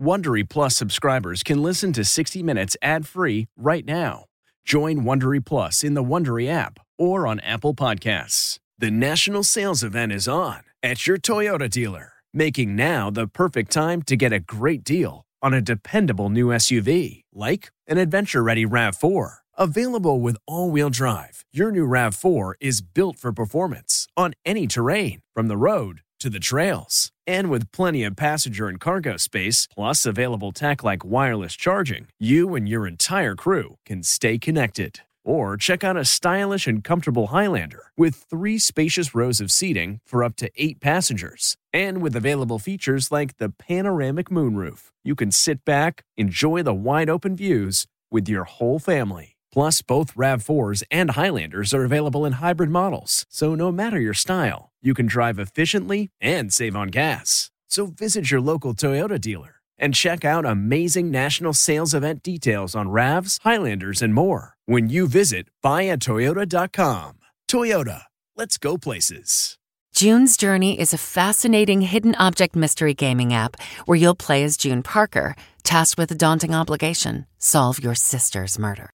Wondery Plus subscribers can listen to 60 Minutes ad-free right now. Join Wondery Plus in the Wondery app or on Apple Podcasts. The national sales event is on at your Toyota dealer, making now the perfect time to get a great deal on a dependable new SUV like an adventure-ready RAV4. Available with all-wheel drive, your new RAV4 is built for performance on any terrain, from the road to the trails. And with plenty of passenger and cargo space, plus available tech like wireless charging, you and your entire crew can stay connected. Or check out a stylish and comfortable Highlander with three spacious rows of seating for up to eight passengers. And with available features like the panoramic moonroof, you can sit back, enjoy the wide open views with your whole family. Plus, both RAV4s and Highlanders are available in hybrid models, so no matter your style, you can drive efficiently and save on gas. So visit your local Toyota dealer and check out amazing national sales event details on RAVs, Highlanders, and more when you visit buyatoyota.com. Toyota, let's go places. June's Journey is a fascinating hidden object mystery gaming app where you'll play as June Parker, tasked with a daunting obligation solve your sister's murder.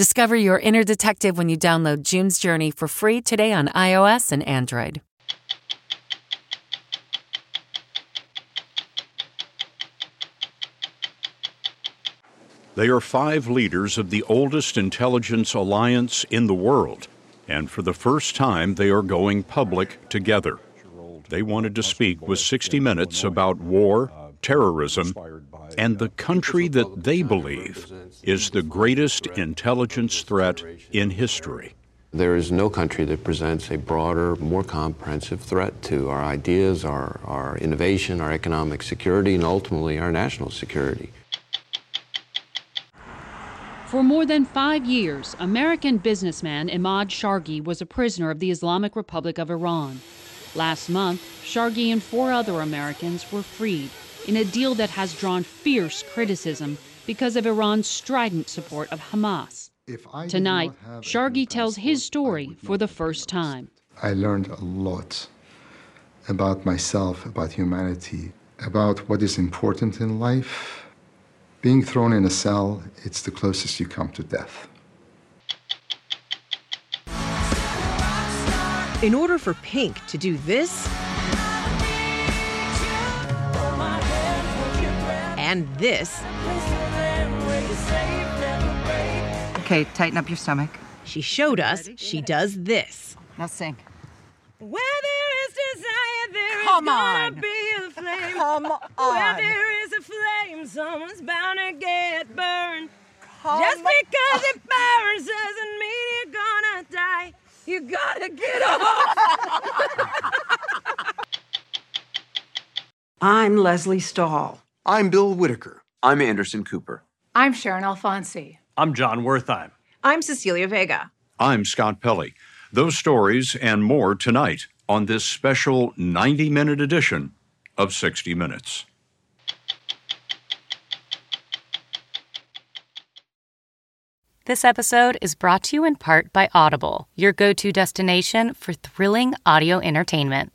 Discover your inner detective when you download June's Journey for free today on iOS and Android. They are five leaders of the oldest intelligence alliance in the world, and for the first time, they are going public together. They wanted to speak with 60 Minutes about war, terrorism, and the country that they believe is the greatest intelligence threat in history. There is no country that presents a broader, more comprehensive threat to our ideas, our, our innovation, our economic security, and ultimately our national security. For more than five years, American businessman Emad Shargi was a prisoner of the Islamic Republic of Iran. Last month, Shargi and four other Americans were freed in a deal that has drawn fierce criticism because of Iran's strident support of Hamas. Tonight, Shargi tells his story for the first time. I learned a lot about myself, about humanity, about what is important in life. Being thrown in a cell, it's the closest you come to death. In order for Pink to do this and this, Okay, tighten up your stomach. she showed us she does this. Now sing. Where there is desire, there is Come gonna on. be a flame. Come Where on. there is a flame, someone's bound to get burned. Come Just because it burns doesn't mean you're gonna die. You gotta get up. I'm Lesley Stahl. I'm Bill Whitaker. I'm Anderson Cooper. I'm Sharon Alfonsi. I'm Jon Wertheim. I'm Cecilia Vega. I'm Scott Pelley. Those stories and more tonight on this special 90 minute edition of 60 Minutes. This episode is brought to you in part by Audible, your go to destination for thrilling audio entertainment.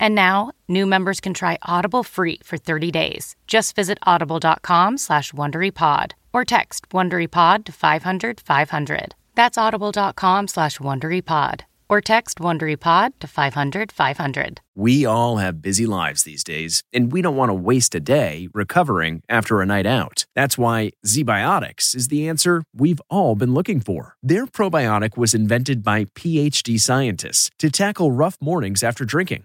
And now, new members can try Audible free for 30 days. Just visit audible.com slash WonderyPod or text WonderyPod to 500 500. That's audible.com slash WonderyPod. or text WonderyPod to 500 500. We all have busy lives these days, and we don't want to waste a day recovering after a night out. That's why ZBiotics is the answer we've all been looking for. Their probiotic was invented by PhD scientists to tackle rough mornings after drinking.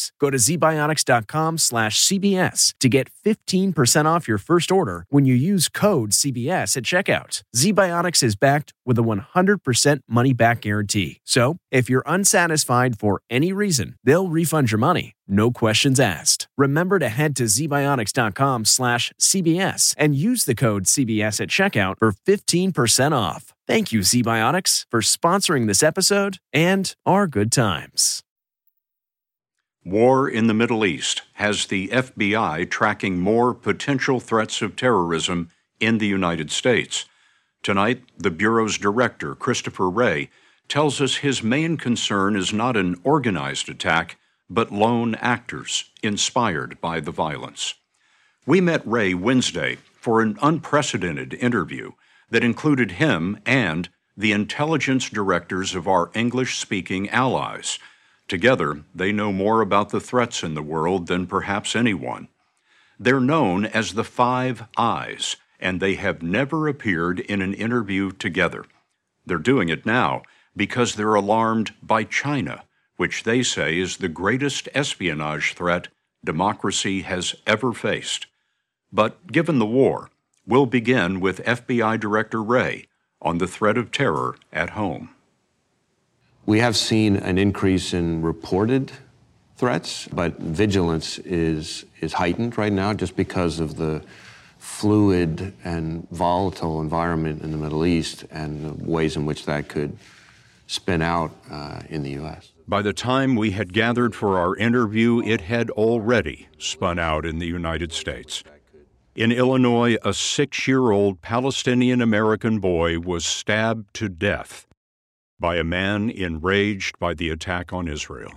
Go to zbiotics.com slash CBS to get 15% off your first order when you use code CBS at checkout. ZBiotics is backed with a 100% money back guarantee. So if you're unsatisfied for any reason, they'll refund your money. No questions asked. Remember to head to zbiotics.com slash CBS and use the code CBS at checkout for 15% off. Thank you, ZBiotics, for sponsoring this episode and our good times. War in the Middle East has the FBI tracking more potential threats of terrorism in the United States. Tonight, the Bureau's director, Christopher Wray, tells us his main concern is not an organized attack, but lone actors inspired by the violence. We met Wray Wednesday for an unprecedented interview that included him and the intelligence directors of our English speaking allies Together, they know more about the threats in the world than perhaps anyone. They're known as the Five Eyes, and they have never appeared in an interview together. They're doing it now because they're alarmed by China, which they say is the greatest espionage threat democracy has ever faced. But given the war, we'll begin with FBI Director Wray on the threat of terror at home. We have seen an increase in reported threats, but vigilance is, is heightened right now just because of the fluid and volatile environment in the Middle East and the ways in which that could spin out uh, in the U.S. By the time we had gathered for our interview, it had already spun out in the United States. In Illinois, a six year old Palestinian American boy was stabbed to death by a man enraged by the attack on Israel.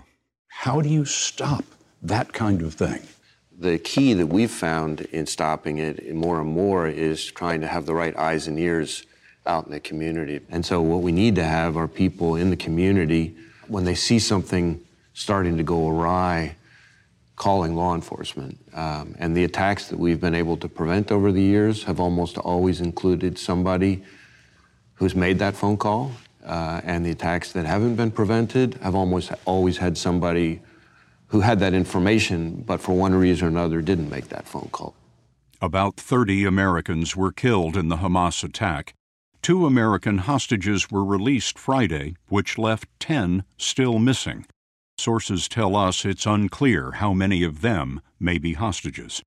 How do you stop that kind of thing? The key that we've found in stopping it more and more is trying to have the right eyes and ears out in the community. And so, what we need to have are people in the community, when they see something starting to go awry, calling law enforcement. Um, and the attacks that we've been able to prevent over the years have almost always included somebody who's made that phone call uh, and the attacks that haven't been prevented have almost always had somebody who had that information, but for one reason or another didn't make that phone call. About 30 Americans were killed in the Hamas attack. Two American hostages were released Friday, which left 10 still missing. Sources tell us it's unclear how many of them may be hostages.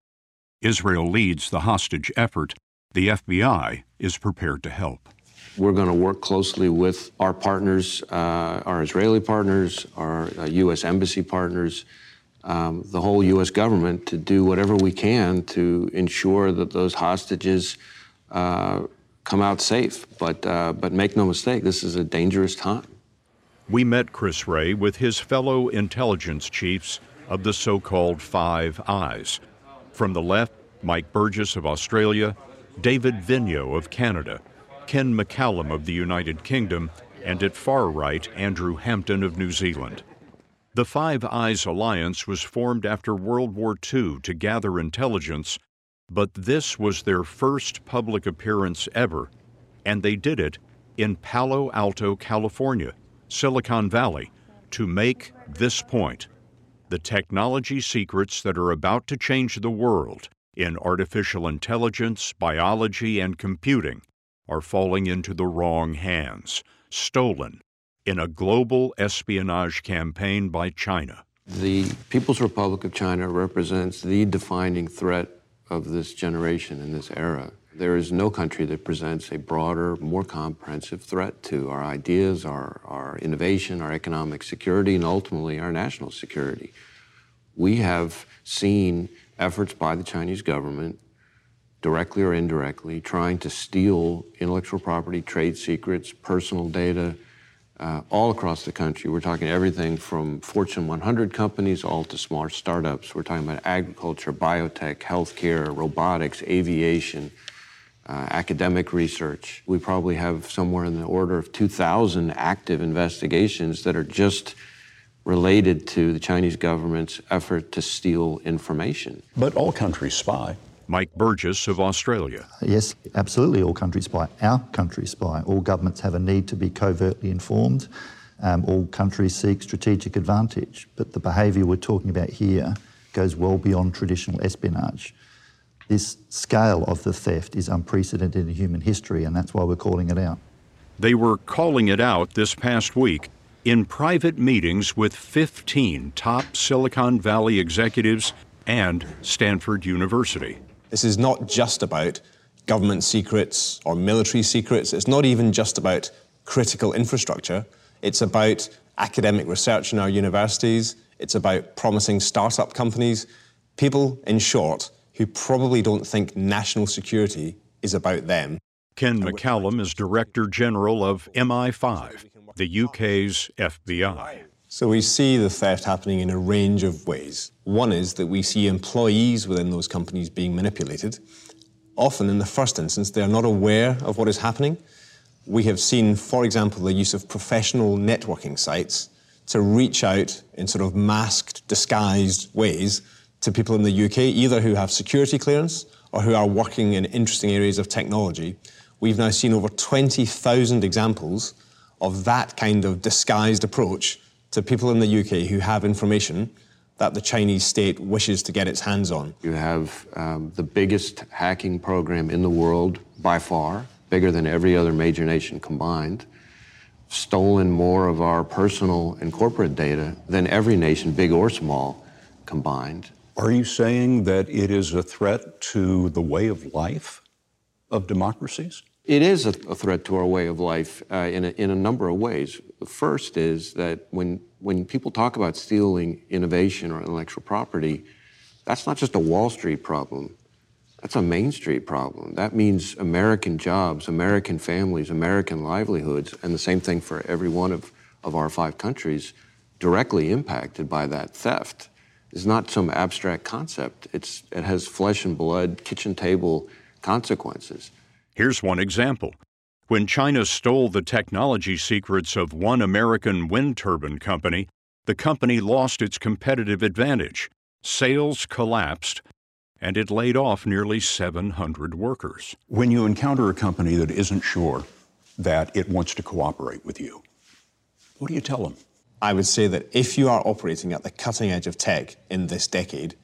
Israel leads the hostage effort. The FBI is prepared to help. We're going to work closely with our partners, uh, our Israeli partners, our uh, U.S. embassy partners, um, the whole U.S. government to do whatever we can to ensure that those hostages uh, come out safe. But, uh, but make no mistake, this is a dangerous time. We met Chris Wray with his fellow intelligence chiefs of the so called Five Eyes. From the left, Mike Burgess of Australia, David Vigneault of Canada, Ken McCallum of the United Kingdom, and at far right, Andrew Hampton of New Zealand. The Five Eyes Alliance was formed after World War II to gather intelligence, but this was their first public appearance ever, and they did it in Palo Alto, California, Silicon Valley, to make this point the technology secrets that are about to change the world in artificial intelligence, biology, and computing are falling into the wrong hands, stolen in a global espionage campaign by China. The People's Republic of China represents the defining threat of this generation in this era. There is no country that presents a broader, more comprehensive threat to our ideas, our, our innovation, our economic security, and ultimately our national security. We have seen efforts by the Chinese government, directly or indirectly, trying to steal intellectual property, trade secrets, personal data, uh, all across the country. We're talking everything from Fortune 100 companies all to small startups. We're talking about agriculture, biotech, healthcare, robotics, aviation, uh, academic research. We probably have somewhere in the order of 2,000 active investigations that are just related to the Chinese government's effort to steal information. But all countries spy. Mike Burgess of Australia. Yes, absolutely, all countries spy. Our countries spy. All governments have a need to be covertly informed. Um, all countries seek strategic advantage. But the behaviour we're talking about here goes well beyond traditional espionage. This scale of the theft is unprecedented in human history, and that's why we're calling it out. They were calling it out this past week in private meetings with 15 top Silicon Valley executives and Stanford University. This is not just about government secrets or military secrets. It's not even just about critical infrastructure. It's about academic research in our universities. It's about promising startup companies. People, in short, who probably don't think national security is about them. Ken McCallum is Director General of MI5, the UK's FBI. So we see the theft happening in a range of ways. One is that we see employees within those companies being manipulated. Often, in the first instance, they are not aware of what is happening. We have seen, for example, the use of professional networking sites to reach out in sort of masked, disguised ways to people in the UK, either who have security clearance or who are working in interesting areas of technology. We've now seen over 20,000 examples of that kind of disguised approach to people in the UK who have information that the Chinese state wishes to get its hands on. You have um, the biggest hacking program in the world by far, bigger than every other major nation combined, stolen more of our personal and corporate data than every nation, big or small, combined. Are you saying that it is a threat to the way of life of democracies? It is a, threat to our way of life uh, in, a, in a number of ways. The first is that when, when people talk about stealing innovation or intellectual property, that's not just a Wall Street problem. That's a Main Street problem. That means American jobs, American families, American livelihoods, and the same thing for every one of, of our five countries directly impacted by that theft. It's not some abstract concept. It's, it has flesh and blood, kitchen table consequences. Here's one example. When China stole the technology secrets of one American wind turbine company, the company lost its competitive advantage. Sales collapsed, and it laid off nearly 700 workers. When you encounter a company that isn't sure that it wants to cooperate with you, what do you tell them? I would say that if you are operating at the cutting edge of tech in this decade,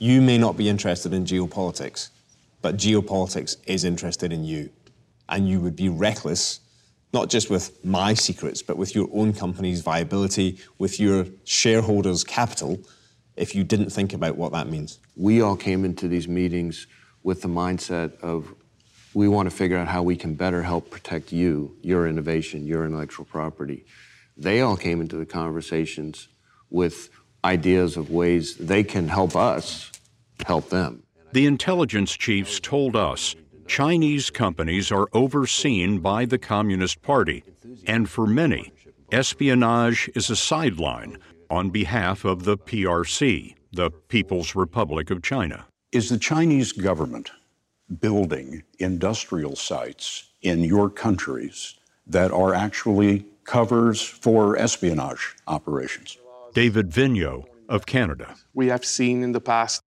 you may not be interested in geopolitics but geopolitics is interested in you. And you would be reckless, not just with my secrets, but with your own company's viability, with your shareholders' capital, if you didn't think about what that means. We all came into these meetings with the mindset of we want to figure out how we can better help protect you, your innovation, your intellectual property. They all came into the conversations with ideas of ways they can help us help them. The intelligence chiefs told us Chinese companies are overseen by the Communist Party, and for many, espionage is a sideline on behalf of the PRC, the People's Republic of China. Is the Chinese government building industrial sites in your countries that are actually covers for espionage operations? David Vigneault of Canada. We have seen in the past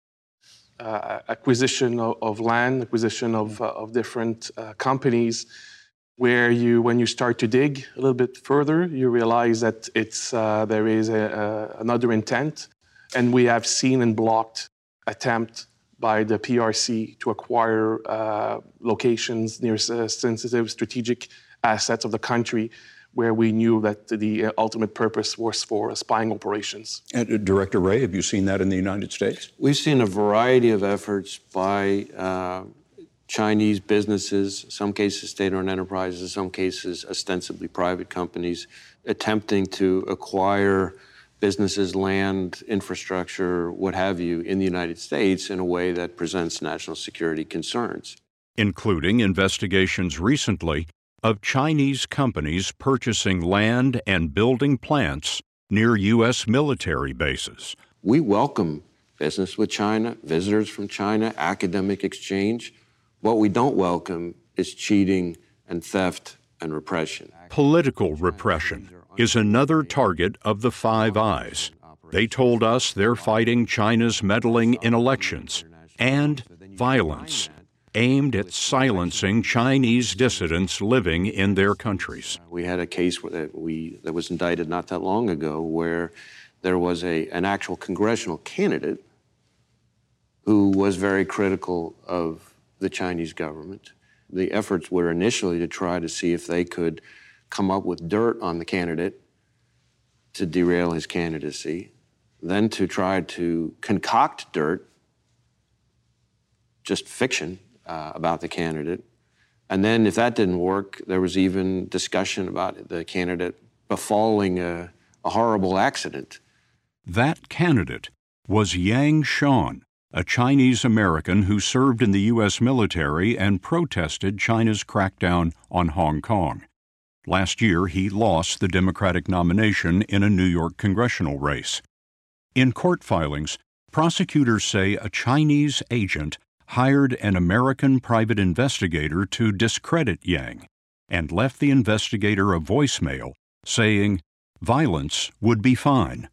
acquisition of, of, land, acquisition of, uh, of different uh, companies, where you, when you start to dig a little bit further, you realize that it's uh, there is a, a, another intent, and we have seen and blocked attempt by the PRC to acquire uh, locations near sensitive strategic assets of the country where we knew that the ultimate purpose was for spying operations. And uh, Director Wray, have you seen that in the United States? We've seen a variety of efforts by uh, Chinese businesses, some cases state-owned enterprises, some cases ostensibly private companies, attempting to acquire businesses, land, infrastructure, what have you, in the United States in a way that presents national security concerns. Including investigations recently of Chinese companies purchasing land and building plants near U.S. military bases. We welcome business with China, visitors from China, academic exchange. What we don't welcome is cheating and theft and repression. Political repression is another target of the Five Eyes. They told us they're fighting China's meddling in elections and violence aimed at silencing Chinese dissidents living in their countries. We had a case that we that was indicted not that long ago where there was a an actual congressional candidate who was very critical of the Chinese government. The efforts were initially to try to see if they could come up with dirt on the candidate to derail his candidacy, then to try to concoct dirt, just fiction, uh, about the candidate. And then, if that didn't work, there was even discussion about the candidate befalling a, a horrible accident. That candidate was Yan Xiong, a Chinese American who served in the U.S. military and protested China's crackdown on Hong Kong. Last year, he lost the Democratic nomination in a New York congressional race. In court filings, prosecutors say a Chinese agent hired an American private investigator to discredit Yan and left the investigator a voicemail saying violence would be fine.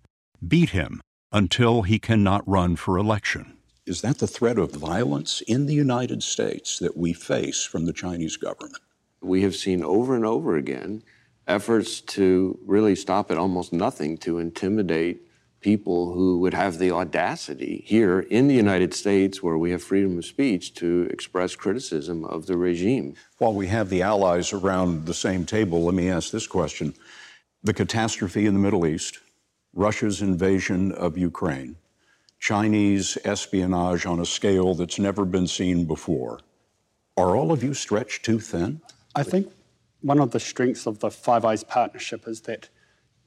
Beat him until he cannot run for election. Is that the threat of violence in the United States that we face from the Chinese government? We have seen over and over again efforts to really stop at almost nothing to intimidate people who would have the audacity here in the United States, where we have freedom of speech, to express criticism of the regime. While we have the allies around the same table, let me ask this question. The catastrophe in the Middle East, Russia's invasion of Ukraine, Chinese espionage on a scale that's never been seen before. Are all of you stretched too thin? I think one of the strengths of the Five Eyes partnership is that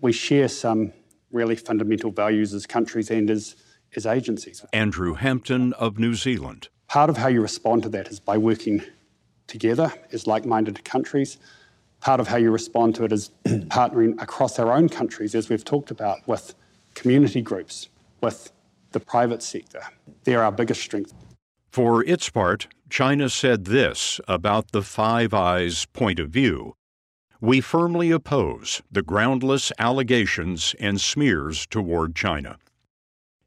we share some really fundamental values as countries and as, as agencies. Andrew Hampton of New Zealand. Part of how you respond to that is by working together as like minded countries. Part of how you respond to it is partnering across our own countries, as we've talked about, with community groups, with the private sector. They're our biggest strength. For its part, China said this about the Five Eyes point of view we firmly oppose the groundless allegations and smears toward China.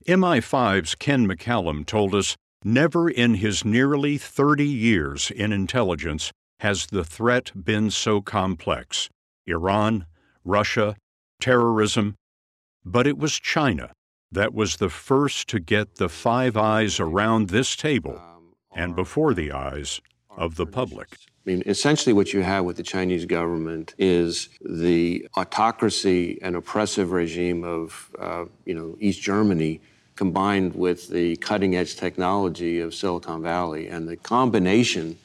MI5's Ken McCallum told us never in his nearly 30 years in intelligence has the threat been so complex Iran, Russia, terrorism. But it was China that was the first to get the Five Eyes around this table and before the eyes of the public. I mean, essentially, what you have with the Chinese government is the autocracy and oppressive regime of, uh, you know, East Germany combined with the cutting edge technology of Silicon Valley. And the combination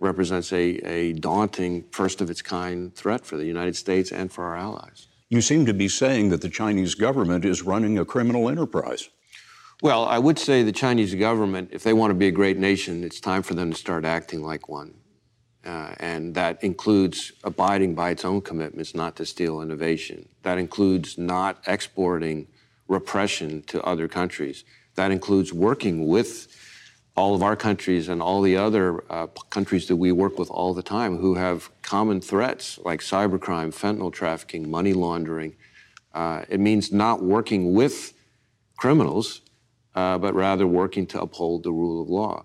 represents a, a daunting, first of its kind threat for the United States and for our allies. You seem to be saying that the Chinese government is running a criminal enterprise. Well, I would say the Chinese government, if they want to be a great nation, it's time for them to start acting like one. Uh, and that includes abiding by its own commitments not to steal innovation. That includes not exporting repression to other countries. That includes working with all of our countries and all the other uh, countries that we work with all the time who have common threats like cybercrime, fentanyl trafficking, money laundering. Uh, it means not working with criminals, uh, but rather working to uphold the rule of law.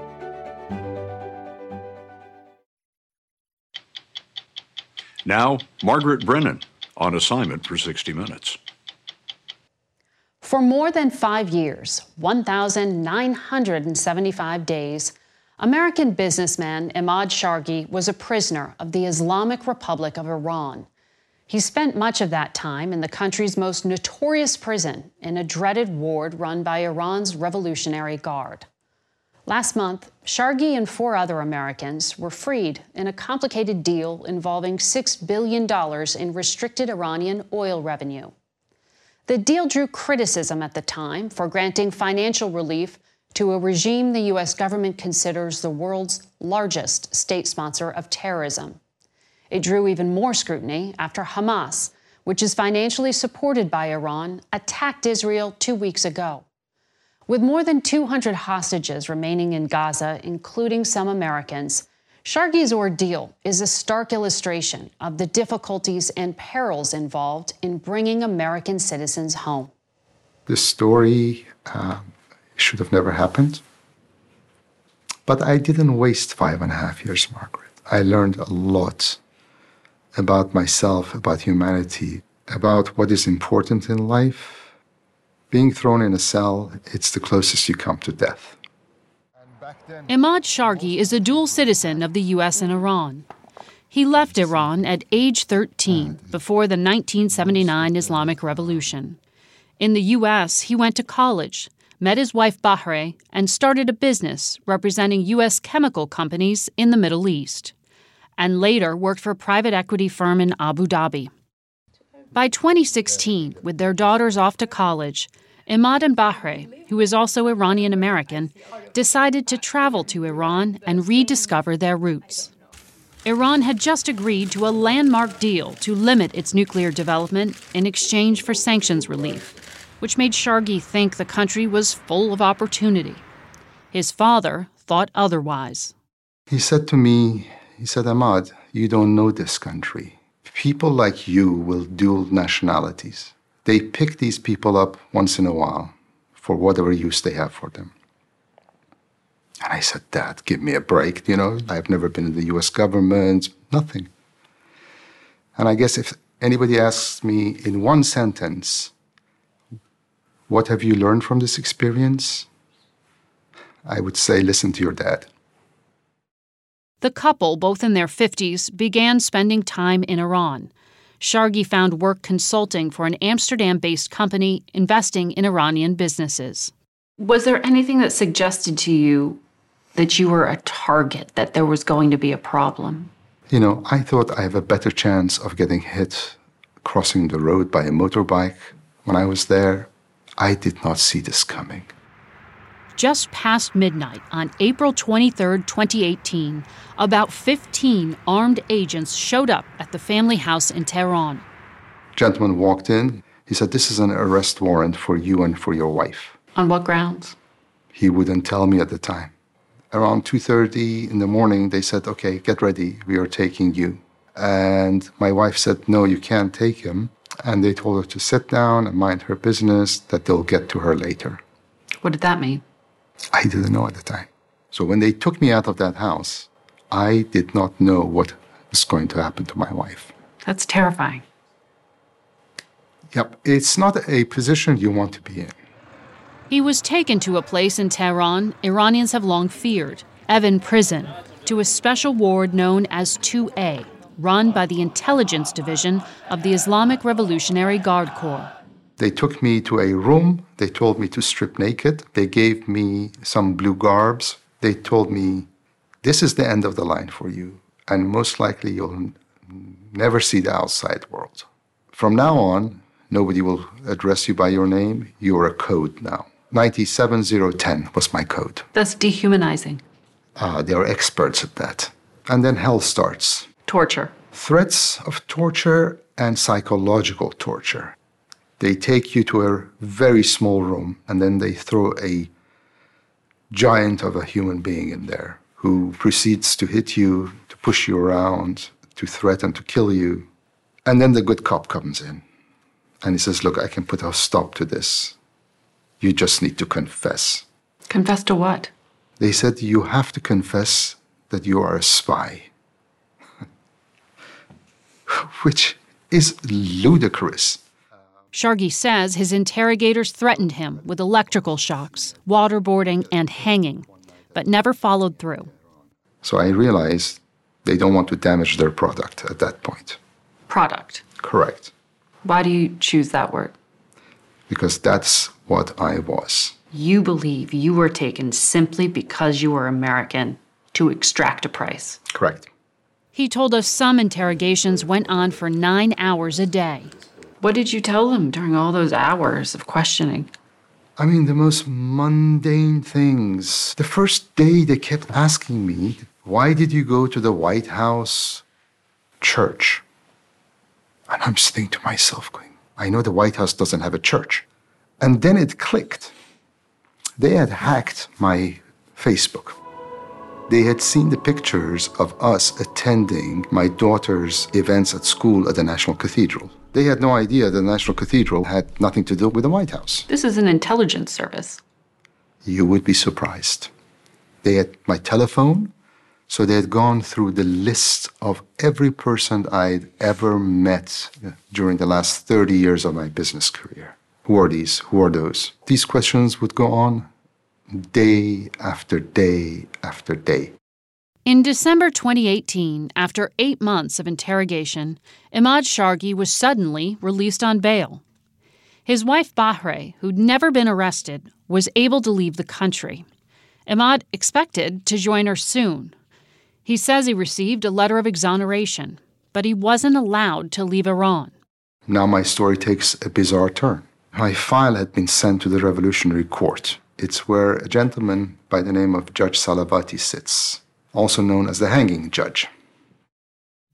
Now, Margaret Brennan on assignment for 60 Minutes. For more than five years, 1,975 days, American businessman Emad Shargi was a prisoner of the Islamic Republic of Iran. He spent much of that time in the country's most notorious prison in a dreaded ward run by Iran's Revolutionary Guard. Last month, Shargi and four other Americans were freed in a complicated deal involving $6 billion in restricted Iranian oil revenue. The deal drew criticism at the time for granting financial relief to a regime the U.S. government considers the world's largest state sponsor of terrorism. It drew even more scrutiny after Hamas, which is financially supported by Iran, attacked Israel two weeks ago. With more than 200 hostages remaining in Gaza, including some Americans, Shargi's ordeal is a stark illustration of the difficulties and perils involved in bringing American citizens home. This story um, should have never happened. But I didn't waste five and a half years, Margaret. I learned a lot about myself, about humanity, about what is important in life being thrown in a cell, it's the closest you come to death. Emad Shargi is a dual citizen of the U.S. and Iran. He left Iran at age 13 before the 1979 Islamic Revolution. In the U.S., he went to college, met his wife Bahre, and started a business representing U.S. chemical companies in the Middle East, and later worked for a private equity firm in Abu Dhabi. By 2016, with their daughters off to college, Emad and Bahre, who is also Iranian American, decided to travel to Iran and rediscover their roots. Iran had just agreed to a landmark deal to limit its nuclear development in exchange for sanctions relief, which made Shargi think the country was full of opportunity. His father thought otherwise. He said to me, he said, Emad, you don't know this country. People like you will dual nationalities they pick these people up once in a while for whatever use they have for them. And I said, Dad, give me a break. You know, I've never been in the US government, nothing. And I guess if anybody asks me in one sentence, what have you learned from this experience? I would say, listen to your dad. The couple, both in their 50s, began spending time in Iran Shargi found work consulting for an Amsterdam based company investing in Iranian businesses. Was there anything that suggested to you that you were a target, that there was going to be a problem? You know, I thought I have a better chance of getting hit crossing the road by a motorbike. When I was there, I did not see this coming. Just past midnight on April 23, 2018, about 15 armed agents showed up at the family house in Tehran. Gentleman walked in. He said, This is an arrest warrant for you and for your wife. On what grounds? He wouldn't tell me at the time. Around 2:30 in the morning, they said, "Okay, get ready. We are taking you." And my wife said, "No, you can't take him." And they told her to sit down and mind her business, that they'll get to her later. What did that mean? I didn't know at the time. So when they took me out of that house, I did not know what was going to happen to my wife. That's terrifying. Yep, it's not a position you want to be in. He was taken to a place in Tehran Iranians have long feared Evin Prison, to a special ward known as 2A, run by the intelligence division of the Islamic Revolutionary Guard Corps. They took me to a room. They told me to strip naked. They gave me some blue garbs. They told me, This is the end of the line for you, and most likely you'll never see the outside world. From now on, nobody will address you by your name. You're a code now. 97010 was my code. That's dehumanizing. Uh, they are experts at that. And then hell starts. Torture. Threats of torture and psychological torture. They take you to a very small room and then they throw a giant of a human being in there who proceeds to hit you, to push you around, to threaten to kill you. And then the good cop comes in and he says, Look, I can put a stop to this. You just need to confess. Confess to what? They said, You have to confess that you are a spy. Which is ludicrous. Shargi says his interrogators threatened him with electrical shocks, waterboarding, and hanging, but never followed through. So I realized they don't want to damage their product at that point. Product. Correct. Why do you choose that word? Because that's what I was. You believe you were taken simply because you were American to extract a price. Correct. He told us some interrogations went on for nine hours a day. What did you tell them during all those hours of questioning? I mean, the most mundane things. The first day they kept asking me, Why did you go to the White House church? And I'm just thinking to myself, going, I know the White House doesn't have a church. And then it clicked. They had hacked my Facebook. They had seen the pictures of us attending my daughter's events at school at the National Cathedral. They had no idea the National Cathedral had nothing to do with the White House. This is an intelligence service. You would be surprised. They had my telephone, so they had gone through the list of every person I'd ever met during the last 30 years of my business career. Who are these? Who are those? These questions would go on day after day after day. In December 2018, after eight months of interrogation, Emad Shargi was suddenly released on bail. His wife Bahre, who'd never been arrested, was able to leave the country. Emad expected to join her soon. He says he received a letter of exoneration, but he wasn't allowed to leave Iran. Now my story takes a bizarre turn. My file had been sent to the Revolutionary Court. It's where a gentleman by the name of Judge Salavati sits, also known as the hanging judge.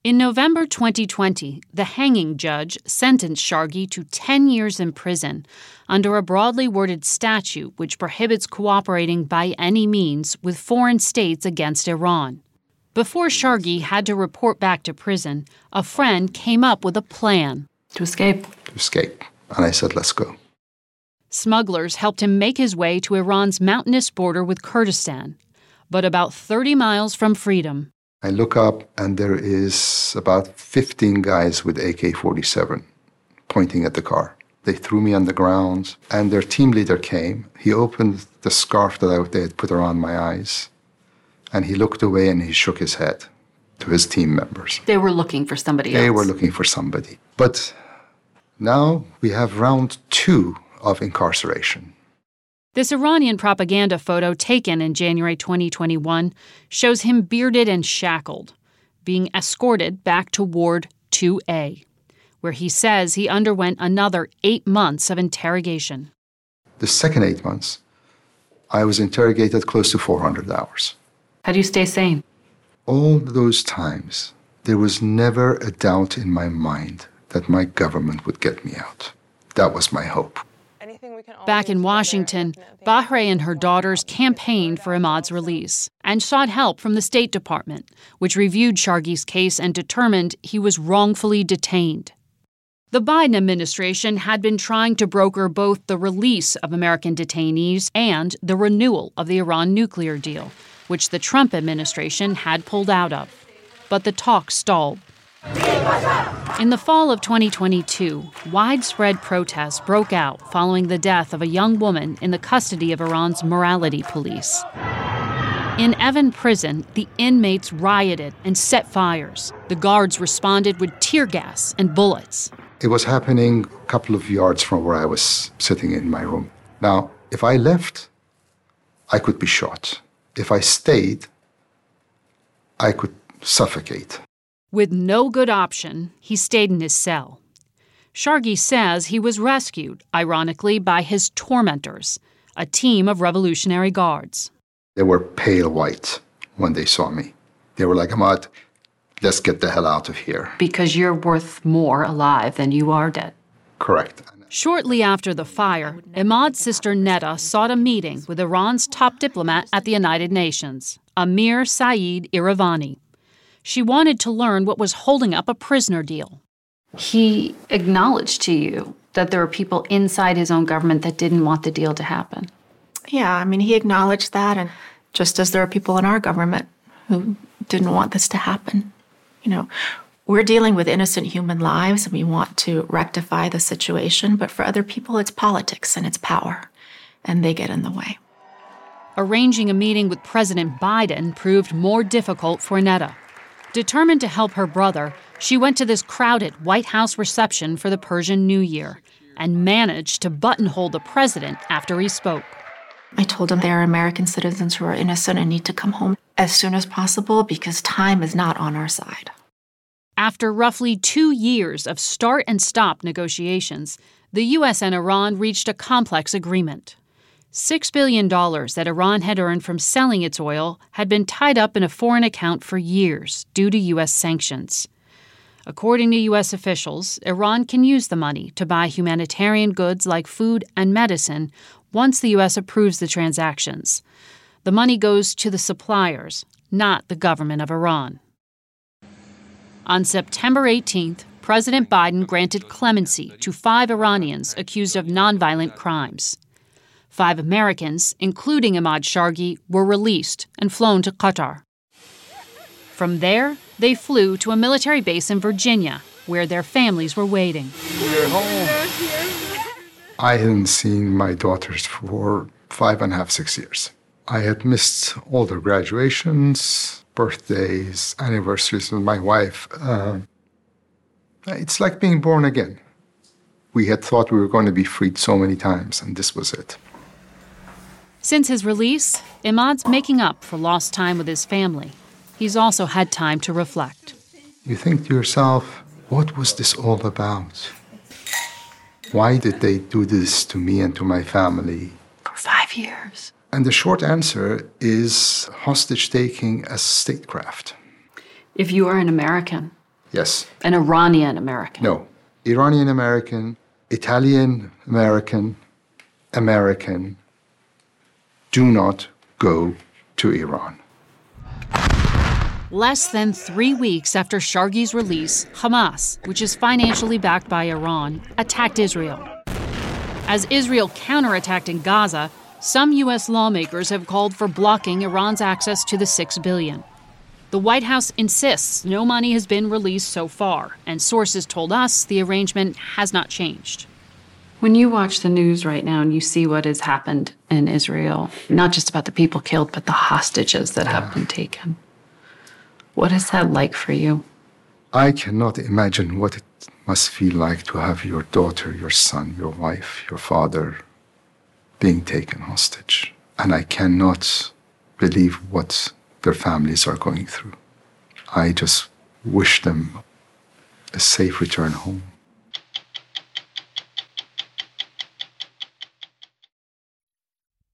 In November 2020, the hanging judge sentenced Shargi to 10 years in prison under a broadly worded statute which prohibits cooperating by any means with foreign states against Iran. Before Shargi had to report back to prison, a friend came up with a plan to escape. To escape. And I said, let's go. Smugglers helped him make his way to Iran's mountainous border with Kurdistan, but about 30 miles from freedom. I look up, and there is about 15 guys with AK 47 pointing at the car. They threw me on the ground, and their team leader came. He opened the scarf that I, they had put around my eyes, and he looked away and he shook his head to his team members. They were looking for somebody they else. were looking for somebody. But now we have round two of incarceration. This Iranian propaganda photo taken in January 2021 shows him bearded and shackled, being escorted back to Ward 2A, where he says he underwent another eight months of interrogation. The second eight months, I was interrogated close to 400 hours. How do you stay sane? All those times, there was never a doubt in my mind that my government would get me out. That was my hope. Back in Washington, Bahre and her daughters campaigned for Emad's release and sought help from the State Department, which reviewed Shargi's case and determined he was wrongfully detained. The Biden administration had been trying to broker both the release of American detainees and the renewal of the Iran nuclear deal, which the Trump administration had pulled out of. But the talks stalled. In the fall of 2022, widespread protests broke out following the death of a young woman in the custody of Iran's morality police. In Evin prison, the inmates rioted and set fires. The guards responded with tear gas and bullets. It was happening a couple of yards from where I was sitting in my room. Now, if I left, I could be shot. If I stayed, I could suffocate. With no good option, he stayed in his cell. Shargi says he was rescued, ironically, by his tormentors, a team of Revolutionary Guards. They were pale white when they saw me. They were like, Emad, let's get the hell out of here. Because you're worth more alive than you are dead. Correct. Shortly after the fire, Emad's sister Neda sought a meeting with Iran's top diplomat at the United Nations, Amir Saeed Iravani. She wanted to learn what was holding up a prisoner deal. He acknowledged to you that there were people inside his own government that didn't want the deal to happen. Yeah, I mean, he acknowledged that, and just as there are people in our government who didn't want this to happen. You know, we're dealing with innocent human lives and we want to rectify the situation, but for other people, it's politics and it's power, and they get in the way. Arranging a meeting with President Biden proved more difficult for Neda. Determined to help her brother, she went to this crowded White House reception for the Persian New Year and managed to buttonhole the president after he spoke. I told him there are American citizens who are innocent and need to come home as soon as possible because time is not on our side. After roughly two years of start and stop negotiations, the U.S. and Iran reached a complex agreement. $6 billion that Iran had earned from selling its oil had been tied up in a foreign account for years due to U.S. sanctions. According to U.S. officials, Iran can use the money to buy humanitarian goods like food and medicine once the U.S. approves the transactions. The money goes to the suppliers, not the government of Iran. On September 18th, President Biden granted clemency to five Iranians accused of nonviolent crimes. Five Americans, including Emad Shargi, were released and flown to Qatar. From there, they flew to a military base in Virginia, where their families were waiting. We're home. I hadn't seen my daughters for five and a half, six years. I had missed all their graduations, birthdays, anniversaries with my wife. Uh, it's like being born again. We had thought we were going to be freed so many times, and this was it. Since his release, Emad's making up for lost time with his family. He's also had time to reflect. You think to yourself, what was this all about? Why did they do this to me and to my family? For five years. And the short answer is hostage taking as statecraft. If you are an American, Yes. an Iranian American, No. Iranian American, Italian American, American, do not go to Iran. Less than three weeks after Shargi's release, Hamas, which is financially backed by Iran, attacked Israel. As Israel counterattacked in Gaza, some U.S. lawmakers have called for blocking Iran's access to the 6 billion. The White House insists no money has been released so far, and sources told us the arrangement has not changed. When you watch the news right now and you see what has happened in Israel, not just about the people killed, but the hostages that have been taken, what is that like for you? I cannot imagine what it must feel like to have your daughter, your son, your wife, your father being taken hostage. And I cannot believe what their families are going through. I just wish them a safe return home.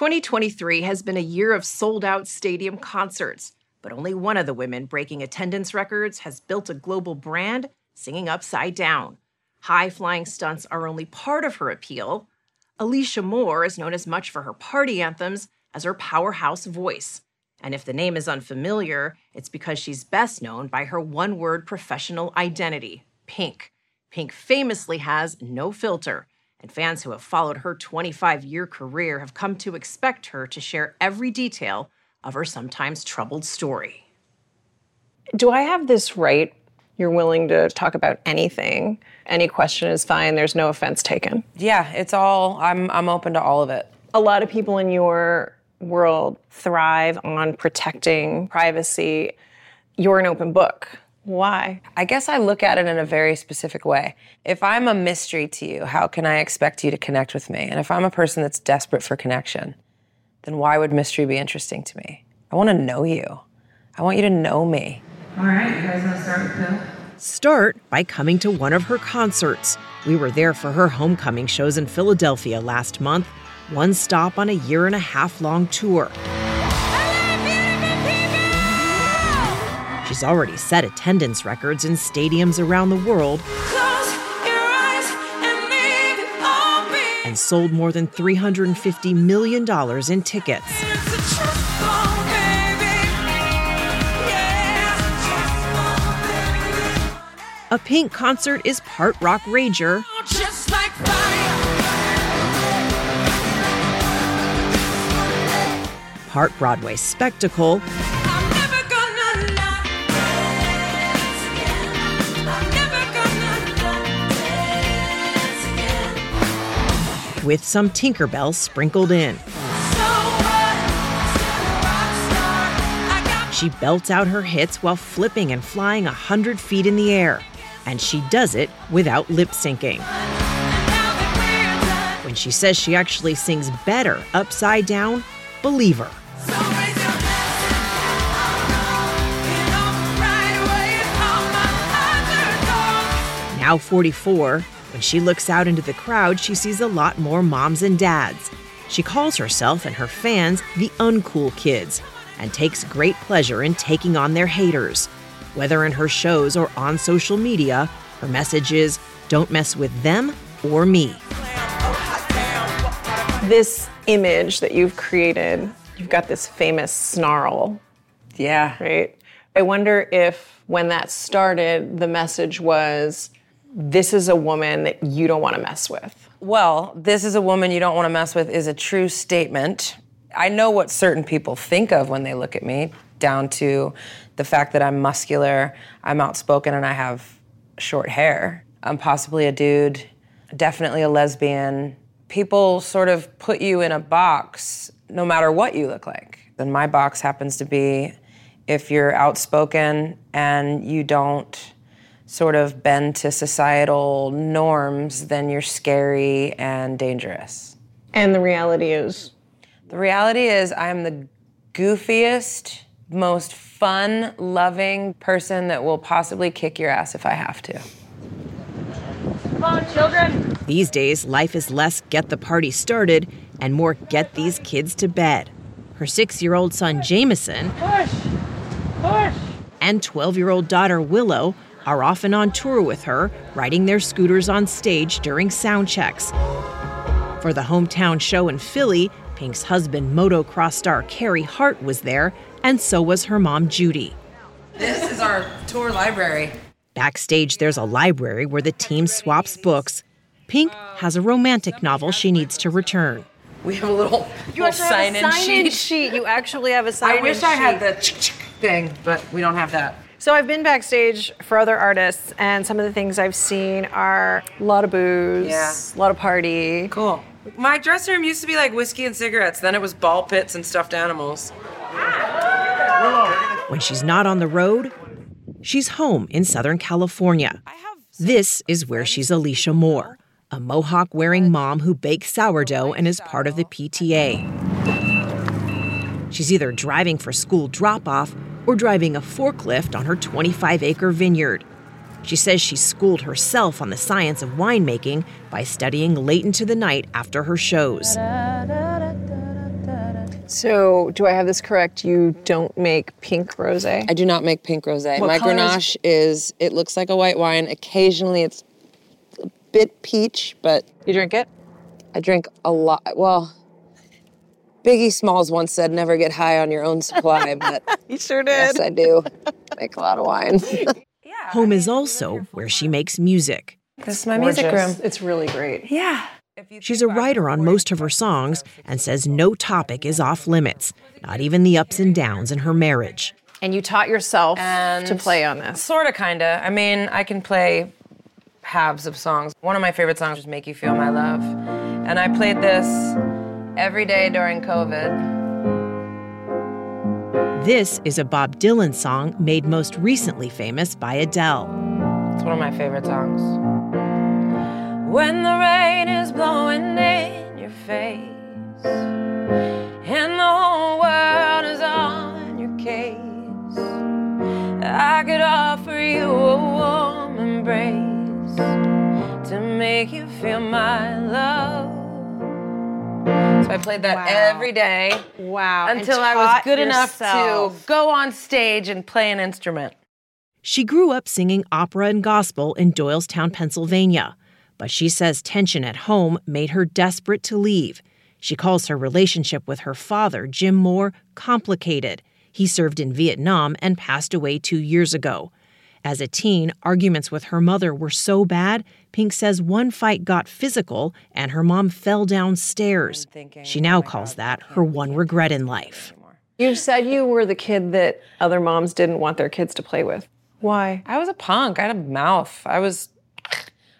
Twenty twenty three has been a year of sold out stadium concerts, but only one of the women breaking attendance records has built a global brand singing upside down. High flying stunts are only part of her appeal. Alecia Moore is known as much for her party anthems as her powerhouse voice. And if the name is unfamiliar, it's because she's best known by her one word professional identity, Pink. Pink famously has no filter, and fans who have followed her 25 year career have come to expect her to share every detail of her sometimes troubled story. Do I have this right? You're willing to talk about anything. Any question is fine. There's no offense taken. Yeah, it's all, I'm, I'm open to all of it. A lot of people in your world thrive on protecting privacy. You're an open book. Why? I guess I look at it in a very specific way. If I'm a mystery to you, how can I expect you to connect with me? And if I'm a person that's desperate for connection, then why would mystery be interesting to me? I want to know you. I want you to know me. All right, you guys want to start with Bill? Start by coming to one of her concerts. We were there for her homecoming shows in Philadelphia last month, one stop on a year and a half long tour. She's already set attendance records in stadiums around the world and sold more than $350 million in tickets. A Pink concert is part rock rager, part Broadway spectacle, with some Tinkerbell sprinkled in. She belts out her hits while flipping and flying a hundred feet in the air, and she does it without lip syncing. When she says she actually sings better upside down, believe her. Now 44, when she looks out into the crowd, she sees a lot more moms and dads. She calls herself and her fans the uncool kids and takes great pleasure in taking on their haters. Whether in her shows or on social media, her message is don't mess with them or me. This image that you've created, you've got this famous snarl. Yeah. Right? I wonder if when that started, the message was this is a woman that you don't want to mess with. Well, this is a woman you don't want to mess with is a true statement. I know what certain people think of when they look at me, down to the fact that I'm muscular, I'm outspoken, and I have short hair. I'm possibly a dude, definitely a lesbian. People sort of put you in a box no matter what you look like. And my box happens to be if you're outspoken and you don't sort of bend to societal norms, then you're scary and dangerous. And the reality is? The reality is, I'm the goofiest, most fun loving person that will possibly kick your ass if I have to. Come on, children. These days, life is less get the party started and more get these kids to bed. Her six year old son, Jameson, Push! Push! and 12 year old daughter, Willow, are often on tour with her, riding their scooters on stage during sound checks. For the hometown show in Philly, Pink's husband, motocross star Carey Hart, was there, and so was her mom, Judy. This is our tour library. Backstage, there's a library where the team swaps books. Pink has a romantic novel she needs to return. We have a little, You little actually have sign-in a sign-in sheet. sheet. You actually have a sign-in sheet. I wish I had the thing, but we don't have that. So I've been backstage for other artists, and some of the things I've seen are a lot of booze, Yeah. a lot of party. Cool. My dressing room used to be like whiskey and cigarettes, then it was ball pits and stuffed animals. When she's not on the road, she's home in Southern California. This is where she's Alecia Moore, a mohawk wearing mom who bakes sourdough and is part of the PTA. She's either driving for school drop off or driving a forklift on her 25 acre vineyard. She says she schooled herself on the science of winemaking by studying late into the night after her shows. So, do I have this correct? You don't make pink rosé? I do not make pink rosé. What My color is- Grenache is, it looks like a white wine. Occasionally it's a bit peach, but. You drink it? I drink a lot. Well, Biggie Smalls once said, never get high on your own supply, but. you sure did. Yes, I do. Make a lot of wine. Home is also where she makes music. This is my music room. It's really great. Yeah. She's a writer on most of her songs and says no topic is off limits, not even the ups and downs in her marriage. And you taught yourself And to play on this. Sorta, kinda. I mean, I can play halves of songs. One of my favorite songs is Make You Feel My Love. And I played this every day during COVID. This is a Bob Dylan song made most recently famous by Adele. It's one of my favorite songs. When the rain is blowing in your face and the whole world is on your case, I could offer you a warm embrace to make you feel my love. So I mm. played that every day. Wow. Until I was taught good enough to go on stage and play an instrument. She grew up singing opera and gospel in Doylestown, Pennsylvania, but she says tension at home made her desperate to leave. She calls her relationship with her father, Jim Moore, complicated. He served in Vietnam and passed away two years ago. As a teen, arguments with her mother were so bad, Pink says one fight got physical and her mom fell downstairs. She now calls that her one regret in life. You said you were the kid that other moms didn't want their kids to play with. Why? I was a punk. I had a mouth. I was,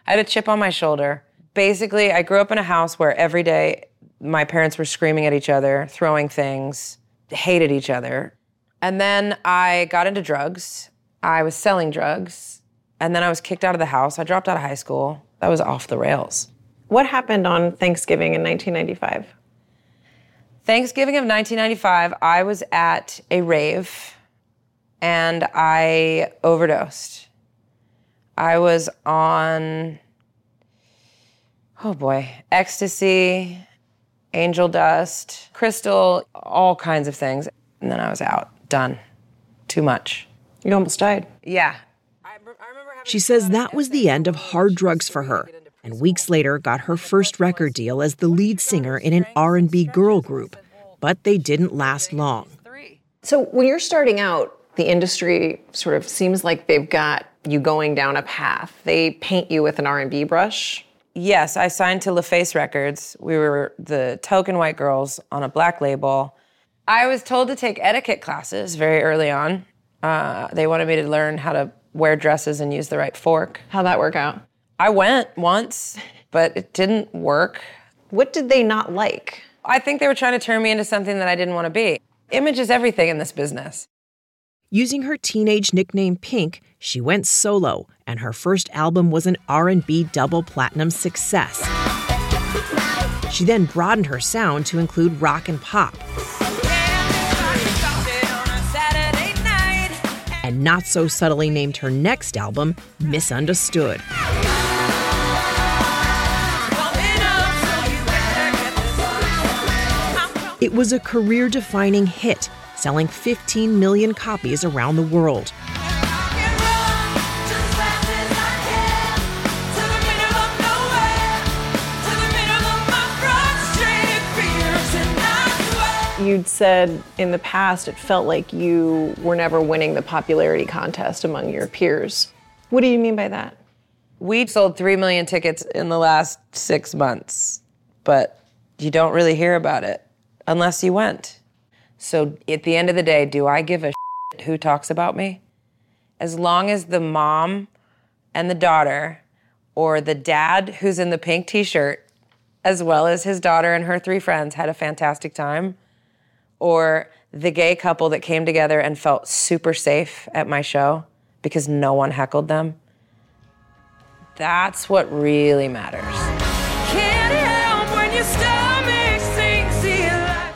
I had a chip on my shoulder. Basically, I grew up in a house where every day my parents were screaming at each other, throwing things, hated each other. And then I got into drugs. I was selling drugs. And then I was kicked out of the house. I dropped out of high school. That was off the rails. What happened on Thanksgiving in 1995? Thanksgiving of 1995, I was at a rave and I overdosed. I was on, oh boy, ecstasy, angel dust, crystal, all kinds of things. And then I was out, done. Too much. You almost died. Yeah. She says that was the end of hard drugs for her, and weeks later got her first record deal as the lead singer in an R&B girl group, but they didn't last long. So when you're starting out, the industry sort of seems like they've got you going down a path. They paint you with an R&B brush. Yes, I signed to LaFace Records. We were the token white girls on a black label. I was told to take etiquette classes very early on. Uh, they wanted me to learn how to wear dresses and use the right fork. How'd that work out? I went once, but it didn't work. What did they not like? I think they were trying to turn me into something that I didn't want to be. Image is everything in this business. Using her teenage nickname Pink, she went solo, and her first album was an R&B double platinum success. She then broadened her sound to include rock and pop. And not so subtly named her next album Misunderstood. It was a career defining hit, selling 15 million copies around the world. You'd said in the past it felt like you were never winning the popularity contest among your peers. What do you mean by that? We sold 3 million tickets in the last six months, but you don't really hear about it unless you went. So at the end of the day, do I give a who talks about me? As long as the mom and the daughter or the dad who's in the pink t shirt as well as his daughter and her three friends, had a fantastic time, or the gay couple that came together and felt super safe at my show because no one heckled them. That's what really matters.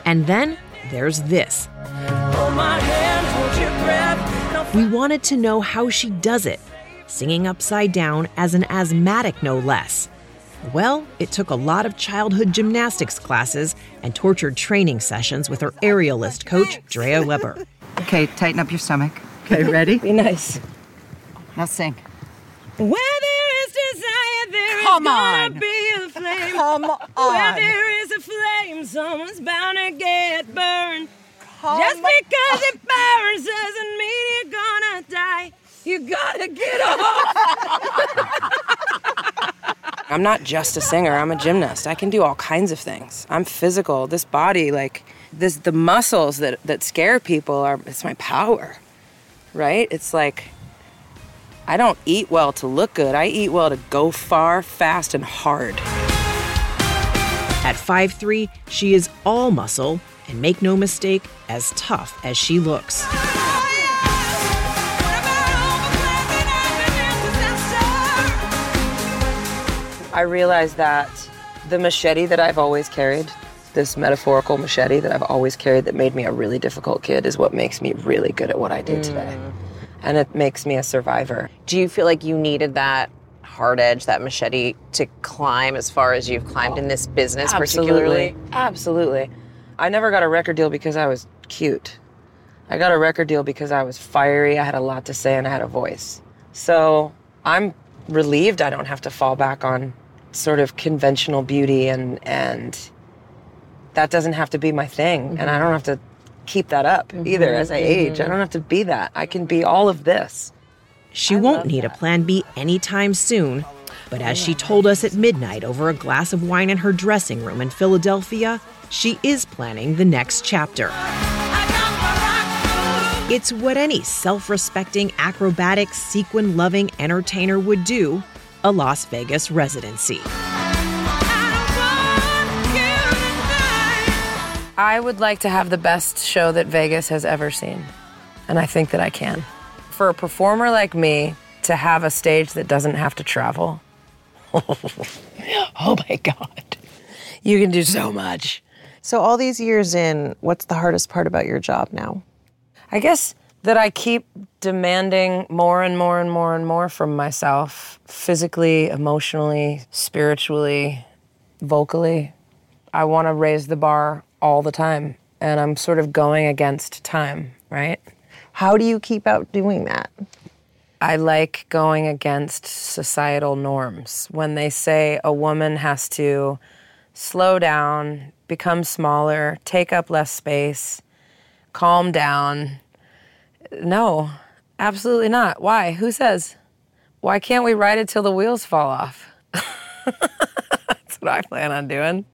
And then there's this. We wanted to know how she does it, singing upside down as an asthmatic, no less. Well, it took a lot of childhood gymnastics classes and tortured training sessions with her aerialist coach, Drea Weber. Okay, tighten up your stomach. Okay, ready? Be nice. Now sing. Where there is desire, there is Come gonna on. be a flame. Come Where on. there is a flame, someone's bound to get burned. Come Just because it burns doesn't mean you're gonna die. You gotta get off. I'm not just a singer, I'm a gymnast. I can do all kinds of things. I'm physical. This body, like this the muscles that, that scare people are it's my power. Right? It's like I don't eat well to look good. I eat well to go far, fast, and hard. At 5'3, she is all muscle, and make no mistake, as tough as she looks. I realized that the machete that I've always carried, this metaphorical machete that I've always carried that made me a really difficult kid, is what makes me really good at what I do today. Mm. And it makes me a survivor. Do you feel like you needed that hard edge, that machete to climb as far as you've climbed in this business, particularly? Absolutely. Absolutely. I never got a record deal because I was cute. I got a record deal because I was fiery, I had a lot to say, and I had a voice. So I'm relieved I don't have to fall back on sort of conventional beauty and and that doesn't have to be my thing. And I don't have to keep that up either Mhm, as I age. I don't have to be that. I can be all of this. She won't need a plan B anytime soon, but as she told us at midnight over a glass of wine in her dressing room in Philadelphia, she is planning the next chapter. It's what any self respecting, acrobatic, sequin loving entertainer would do a Las Vegas residency. I would like to have the best show that Vegas has ever seen. And I think that I can. For a performer like me to have a stage that doesn't have to travel. oh my God. You can do so much. So, all these years in, what's the hardest part about your job now? I guess that I keep demanding more and more and more and more from myself physically, emotionally, spiritually, vocally. I want to raise the bar all the time, and I'm sort of going against time, right? How do you keep out doing that? I like going against societal norms. When they say a woman has to slow down, become smaller, take up less space, calm down. No, absolutely not. Why? Who says? Why can't we ride it till the wheels fall off? That's what I plan on doing.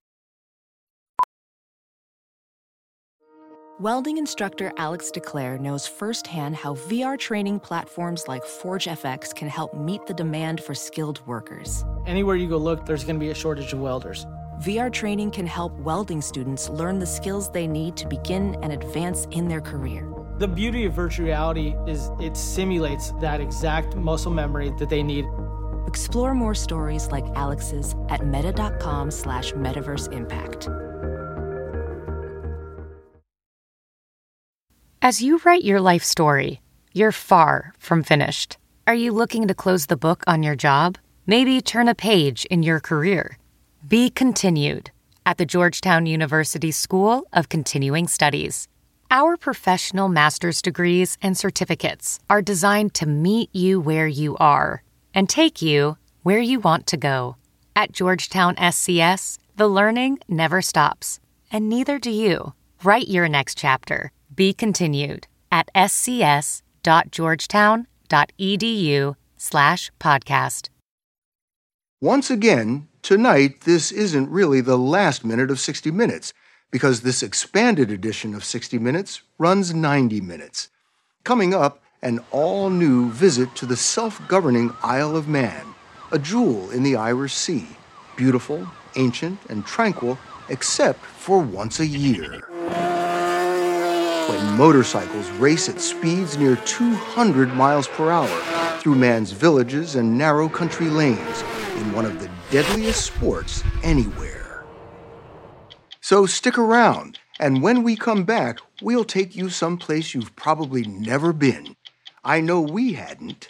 Welding instructor Alex DeClaire knows firsthand how VR training platforms like ForgeFX can help meet the demand for skilled workers. Anywhere you go look, there's going to be a shortage of welders. VR training can help welding students learn the skills they need to begin and advance in their career. The beauty of virtual reality is it simulates that exact muscle memory that they need. Explore more stories like Alex's at meta.com slash metaverse impact. As you write your life story, you're far from finished. Are you looking to close the book on your job? Maybe turn a page in your career? Be continued at the Georgetown University School of Continuing Studies. Our professional master's degrees and certificates are designed to meet you where you are and take you where you want to go. At Georgetown SCS, the learning never stops, and neither do you. Write your next chapter. Be continued at scs.georgetown.edu slash podcast. Once again, tonight, this isn't really the last minute of 60 Minutes, because this expanded edition of 60 Minutes runs 90 minutes. Coming up, an all new visit to the self governing Isle of Man, a jewel in the Irish Sea. Beautiful, ancient and tranquil except for once a year. When motorcycles race at speeds near 200 miles per hour through Man's villages and narrow country lanes in one of the deadliest sports anywhere. So stick around, and when we come back, we'll take you someplace you've probably never been. I know we hadn't.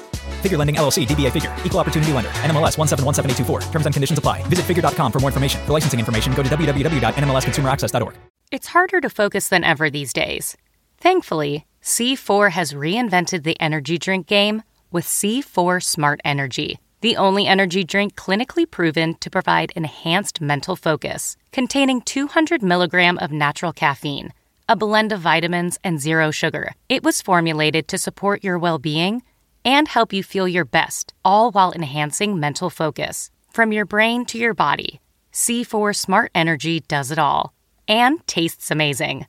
Figure Lending LLC, DBA Figure, Equal Opportunity Lender, NMLS 1717824. Terms and conditions apply. Visit figure.com for more information. For licensing information, go to www.nmlsconsumeraccess.org. It's harder to focus than ever these days. Thankfully, C4 has reinvented the energy drink game with C4 Smart Energy, the only energy drink clinically proven to provide enhanced mental focus, containing 200 milligram of natural caffeine, a blend of vitamins, and zero sugar. It was formulated to support your well being and help you feel your best, all while enhancing mental focus. From your brain to your body, C4 Smart Energy does it all and tastes amazing.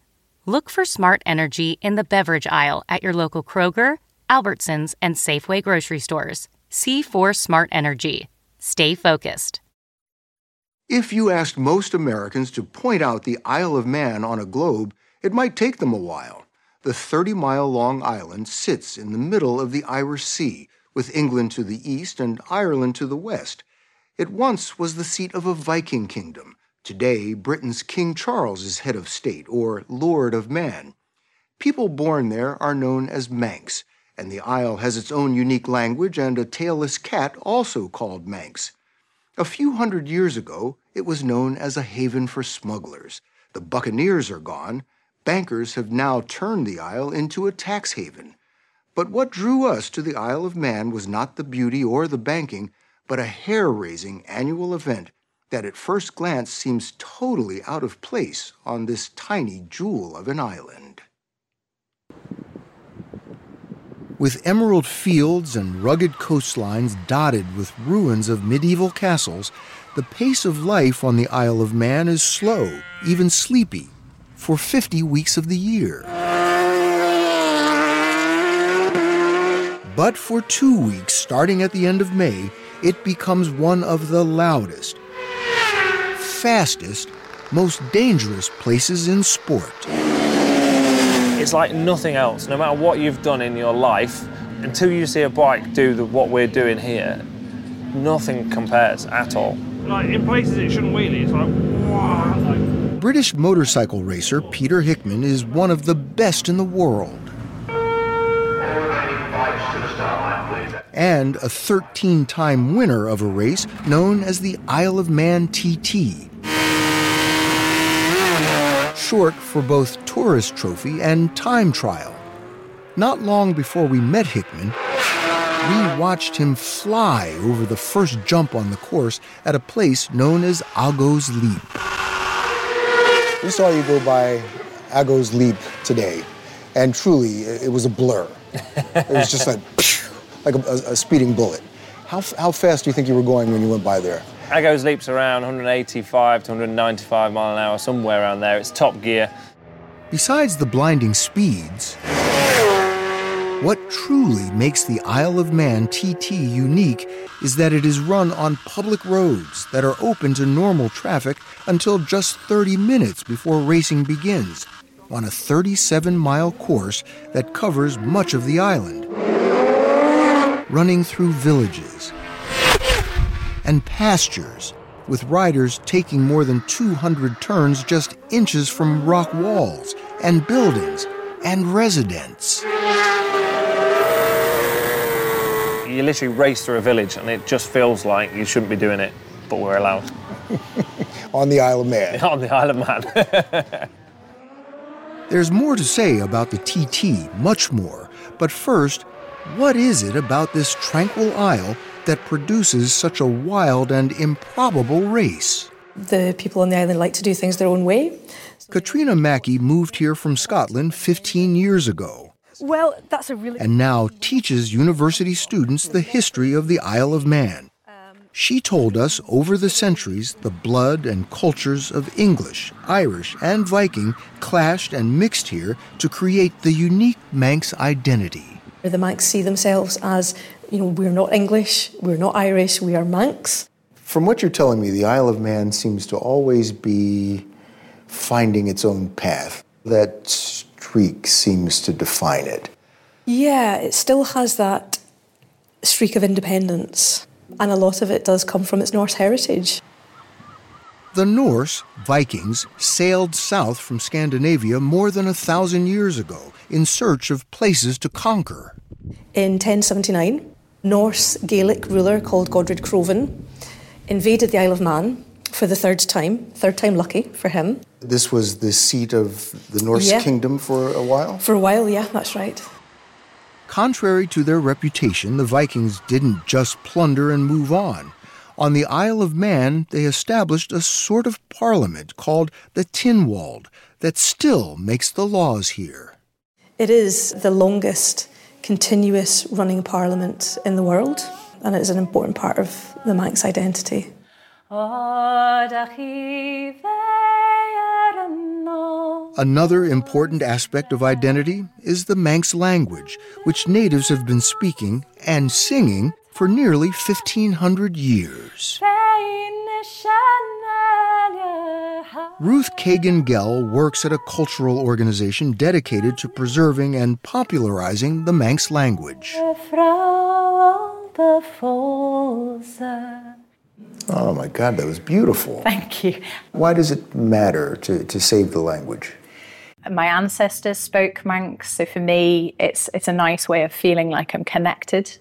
Look for Smart Energy in the beverage aisle at your local Kroger, Albertsons, and Safeway grocery stores. C4 Smart Energy. Stay focused. If you asked most Americans to point out the Isle of Man on a globe, it might take them a while. The 30 mile long island sits in the middle of the Irish Sea, with England to the east and Ireland to the west. It once was the seat of a Viking kingdom. Today, Britain's King Charles is head of state, or Lord of Man. People born there are known as Manx, and the Isle has its own unique language and a tailless cat also called Manx. A few hundred years ago, it was known as a haven for smugglers. The buccaneers are gone. Bankers have now turned the Isle into a tax haven. But what drew us to the Isle of Man was not the beauty or the banking, but a hair raising annual event that at first glance seems totally out of place on this tiny jewel of an island. With emerald fields and rugged coastlines dotted with ruins of medieval castles, the pace of life on the Isle of Man is slow, even sleepy, for 50 weeks of the year. But for two weeks, starting at the end of May, it becomes one of the loudest, fastest, most dangerous places in sport. It's like nothing else. No matter what you've done in your life, until you see a bike do the, what we're doing here, nothing compares at all. Like in places it shouldn't wheelie, it's like, wow, like British motorcycle racer Peter Hickman is one of the best in the world. And a 13 time winner of a race known as the Isle of Man TT. Short for both tourist trophy and time trial. Not long before we met Hickman, we watched him fly over the first jump on the course at a place known as Ago's Leap. We saw you go by Ago's Leap today, and truly, it was a blur. It was just like, like a, a, speeding bullet. How, how fast do you think you were going when you went by there? Ago's Leap's around 185 to 195 mile an hour, somewhere around there. It's top gear. Besides the blinding speeds, what truly makes the Isle of Man TT unique is that it is run on public roads that are open to normal traffic until just 30 minutes before racing begins, on a 37 mile course that covers much of the island. Running through villages and pastures, with riders taking more than 200 turns just inches from rock walls and buildings and residents you literally race through a village and it just feels like you shouldn't be doing it, but we're allowed. On the Isle of Man. On the Isle of Man. There's more to say about the TT, much more. But first, what is it about this tranquil isle that produces such a wild and improbable race? The people on the island like to do things their own way. Katrina Mackey moved here from Scotland 15 years ago Well, that's a really and now teaches university students the history of the Isle of Man. She told us over the centuries the blood and cultures of English, Irish, and Viking clashed and mixed here to create the unique Manx identity. The Manx see themselves as, you know, we're not English, we're not Irish, we are Manx. From what you're telling me, the Isle of Man seems to always be finding its own path. That streak seems to define it. Yeah, it still has that streak of independence, and a lot of it does come from its Norse heritage. The Norse, Vikings, sailed south from Scandinavia more than a thousand years ago in search of places to conquer. In 1079, Norse Gaelic ruler called Godred Crovan invaded the Isle of Man for the third time, third time lucky for him. This was the seat of the Norse Yeah. kingdom for a while? For a while, yeah, that's right. Contrary to their reputation, the Vikings didn't just plunder and move on. On the Isle of Man, they established a sort of parliament called the Tynwald that still makes the laws here. It is the longest continuous running parliament in the world, and it is an important part of the Manx identity. Another important aspect of identity is the Manx language, which natives have been speaking and singing for nearly 1,500 years. Ruth Keggin Gell works at a cultural organization dedicated to preserving and popularizing the Manx language. Oh my God, that was beautiful. Thank you. Why does it matter to, to save the language? My ancestors spoke Manx, so for me, it's it's a nice way of feeling like I'm connected.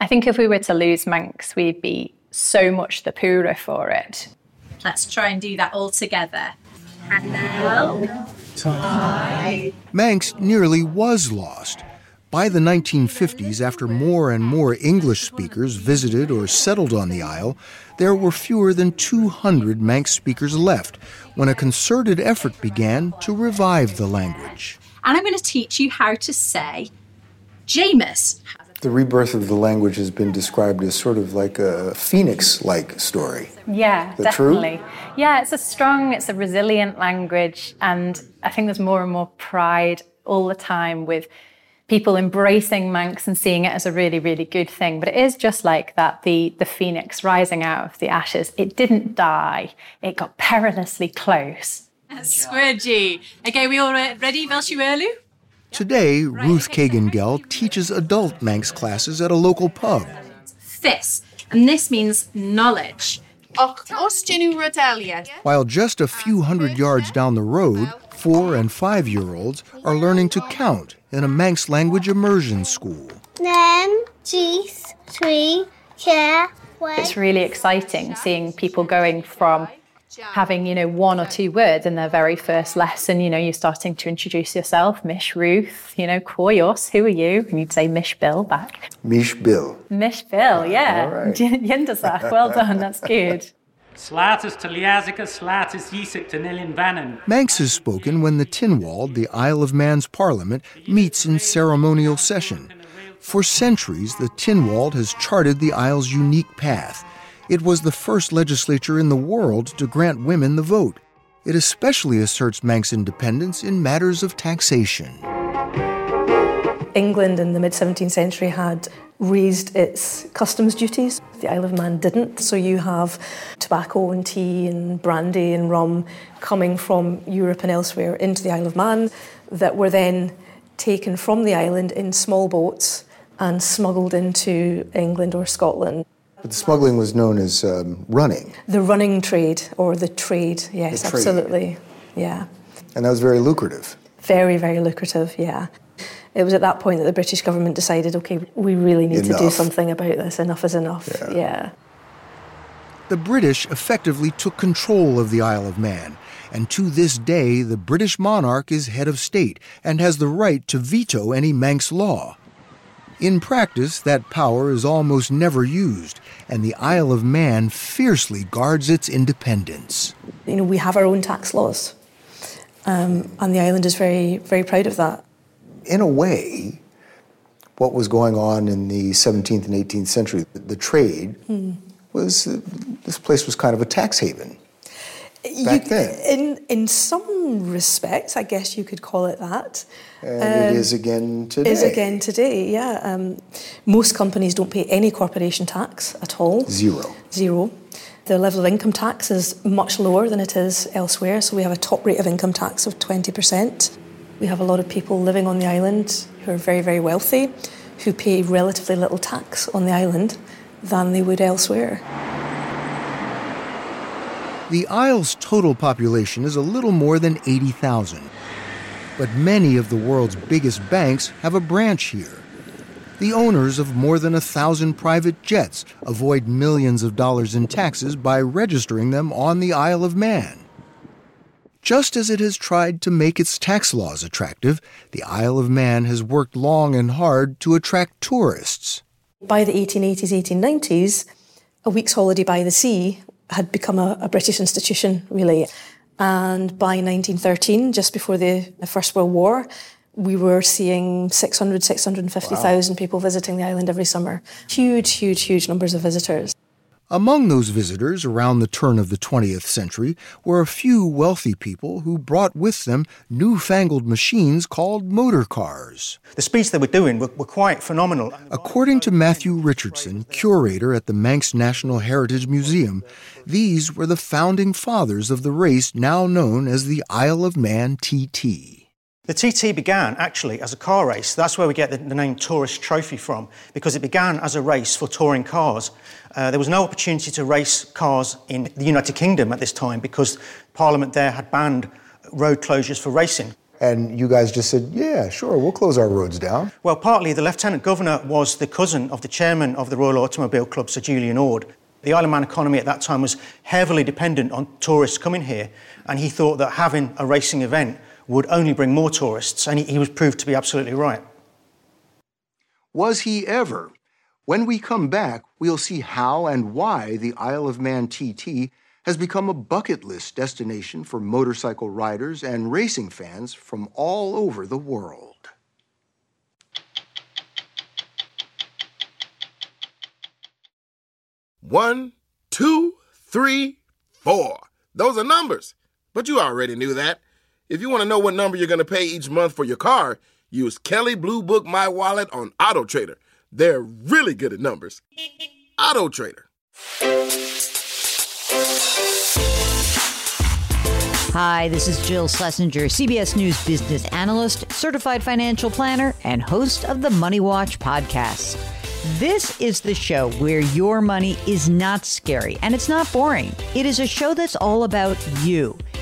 I think if we were to lose Manx, we'd be so much the poorer for it. Let's try and do that all together. Hello. Manx nearly was lost. By the 1950s, after more and more English speakers visited or settled on the Isle, there were fewer than 200 Manx speakers left when a concerted effort began to revive the language. And I'm going to teach you how to say Jameis. The rebirth of the language has been described as sort of like a phoenix like story. Yeah, Is that true? definitely. Yeah, it's a strong, it's a resilient language, and I think there's more and more pride all the time with people embracing Manx and seeing it as a really, really good thing. But it is just like that the the phoenix rising out of the ashes. It didn't die. It got perilously close. Squidgy. Okay, we all re- ready, Velshirelu? Today, Ruth Keggin Gell teaches adult Manx classes at a local pub. This. And this means knowledge. While just a few hundred yards down the road, four and five year olds are learning to count in a Manx language immersion school. Then, geese, three, It's really exciting seeing people going from having, you know, one or two words in their very first lesson. You know, you're starting to introduce yourself, Mish Ruth, you know, Koyos, who are you? And you'd say Mish Bill back. Mish Bill. Mish Bill, yeah. all right. Yindasach, well done, that's good. Slatis to Liazica, Slatis Yisik to Nilin Vannon. Manx is spoken when the Tynwald, the Isle of Man's parliament, meets in ceremonial session. For centuries, the Tynwald has charted the Isle's unique path. It was the first legislature in the world to grant women the vote. It especially asserts Manx independence in matters of taxation. England in the mid 17th century had raised its customs duties. The Isle of Man didn't. So you have tobacco and tea and brandy and rum coming from Europe and elsewhere into the Isle of Man that were then taken from the island in small boats and smuggled into England or Scotland. But the smuggling was known as um, running, The running trade or the trade, yes, The trade. absolutely. Yeah. and that was very lucrative. Very, very lucrative, yeah. It was at that point that the British government decided, okay, we really need to do something about this. Enough is enough. yeah. The British effectively took control of the Isle of Man, and to this day, the British monarch is head of state and has the right to veto any Manx law. In practice, that power is almost never used, and the Isle of Man fiercely guards its independence. You know, we have our own tax laws, um, and the island is very, very proud of that. In a way, what was going on in the 17th and 18th century, the trade, Hmm. was uh, this place was kind of a tax haven. Back You- then. In, in some respects, I guess you could call it that. And Um, it is again today. Is again today, yeah. Um, most companies don't pay any corporation tax at all. Zero. Zero. The level of income tax is much lower than it is elsewhere, so we have a top rate of income tax of 20%. We have a lot of people living on the island who are very, very wealthy, who pay relatively little tax on the island than they would elsewhere. The Isle's total population is a little more than 80,000. But many of the world's biggest banks have a branch here. The owners of more than a thousand private jets avoid millions of dollars in taxes by registering them on the Isle of Man. Just as it has tried to make its tax laws attractive, the Isle of Man has worked long and hard to attract tourists. By the 1880s, 1890s, a week's holiday by the sea had become a, a British institution, really. And by 1913, just before the, the First World War, we were seeing 600, 650,000 people visiting the island every summer. Huge, huge, huge numbers of visitors. Among those visitors around the turn of the 20th century were a few wealthy people who brought with them newfangled machines called motor cars. The speeds they were doing were, were quite phenomenal. According to Matthew Richardson, curator at the Manx National Heritage Museum, these were the founding fathers of the race now known as the Isle of Man TT. The TT began actually as a car race. That's where we get the, the name Tourist Trophy from, because it began as a race for touring cars. Uh, there was no opportunity to race cars in the United Kingdom at this time because Parliament there had banned road closures for racing. And you guys just said, yeah, sure, we'll close our roads down. Well, partly the Lieutenant Governor was the cousin of the chairman of the Royal Automobile Club, Sir Julian Orde. The Isle of Man economy at that time was heavily dependent on tourists coming here, and he thought that having a racing event would only bring more tourists, and he, he was proved to be absolutely right. Was he ever? When we come back, we'll see how and why the Isle of Man TT has become a bucket list destination for motorcycle riders and racing fans from all over the world. One, two, three, four. Those are numbers. But you already knew that. If you want to know what number you're going to pay each month for your car, use Kelley Blue Book My Wallet on Auto Trader. They're really good at numbers. Auto Trader. Hi, this is Jill Schlesinger, CBS News business analyst, certified financial planner, and host of the Money Watch podcast. This is the show where your money is not scary and it's not boring. It is a show that's all about you.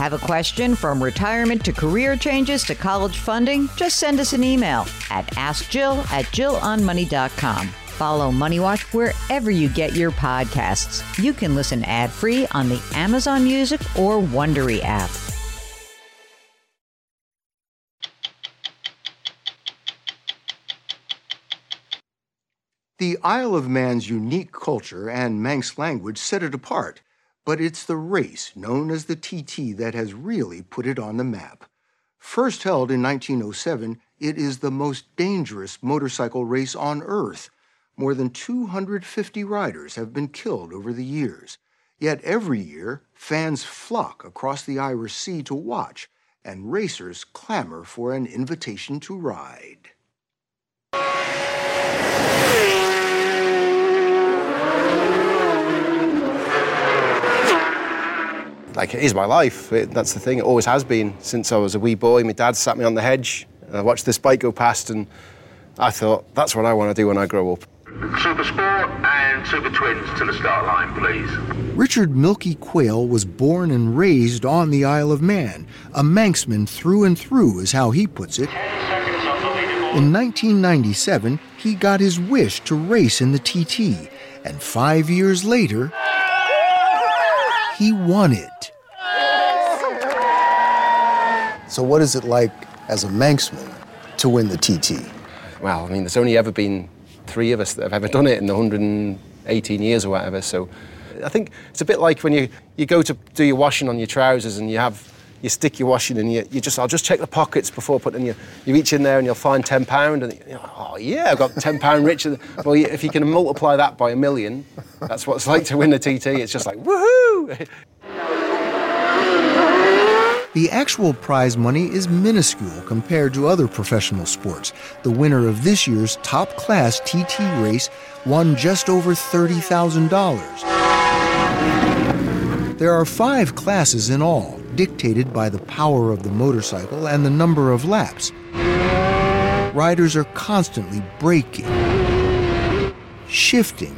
Have a question from retirement to career changes to college funding? Just send us an email at askjill at jillonmoney.com. Follow Money Watch wherever you get your podcasts. You can listen ad-free on the Amazon Music or Wondery app. The Isle of Man's unique culture and Manx language set it apart, but it's the race known as the TT that has really put it on the map. First held in 1907, it is the most dangerous motorcycle race on Earth. More than 250 riders have been killed over the years. Yet every year, fans flock across the Irish Sea to watch, and racers clamor for an invitation to ride. Like it is my life. It, that's the thing. It always has been since I was a wee boy. My dad sat me on the hedge. I watched this bike go past, and I thought that's what I want to do when I grow up. Super Sport and Super Twins to the start line, please. Richard Milky Quayle was born and raised on the Isle of Man. A Manxman through and through is how he puts it. In 1997, he got his wish to race in the TT, and five years later, he won it. So, what is it like as a Manxman to win the TT? Well, I mean, there's only ever been three of us that have ever done it in the 118 years or whatever. So I think it's a bit like when you, you go to do your washing on your trousers and you have you stick your washing and you, you just I'll just check the pockets before putting your you reach in there and you'll find ten pound and you oh yeah I've got ten pound richer. Well, if you can multiply that by a million, that's what it's like to win the TT. It's just like woohoo. The actual prize money is minuscule compared to other professional sports. The winner of this year's top class TT race won just over $30,000. There are five classes in all, dictated by the power of the motorcycle and the number of laps. Riders are constantly braking, shifting,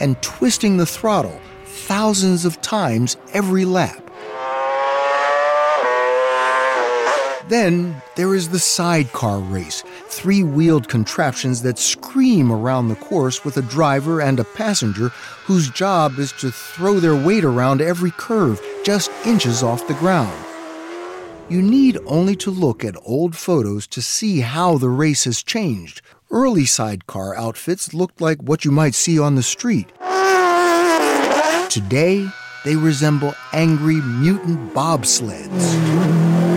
and twisting the throttle thousands of times every lap. Then there is the sidecar race, three wheeled contraptions that scream around the course with a driver and a passenger whose job is to throw their weight around every curve, just inches off the ground. You need only to look at old photos to see how the race has changed. Early sidecar outfits looked like what you might see on the street. Today, they resemble angry mutant bobsleds.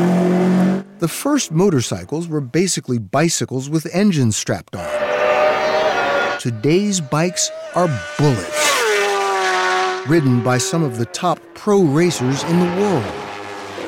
The first motorcycles were basically bicycles with engines strapped on. Today's bikes are bullets, ridden by some of the top pro racers in the world.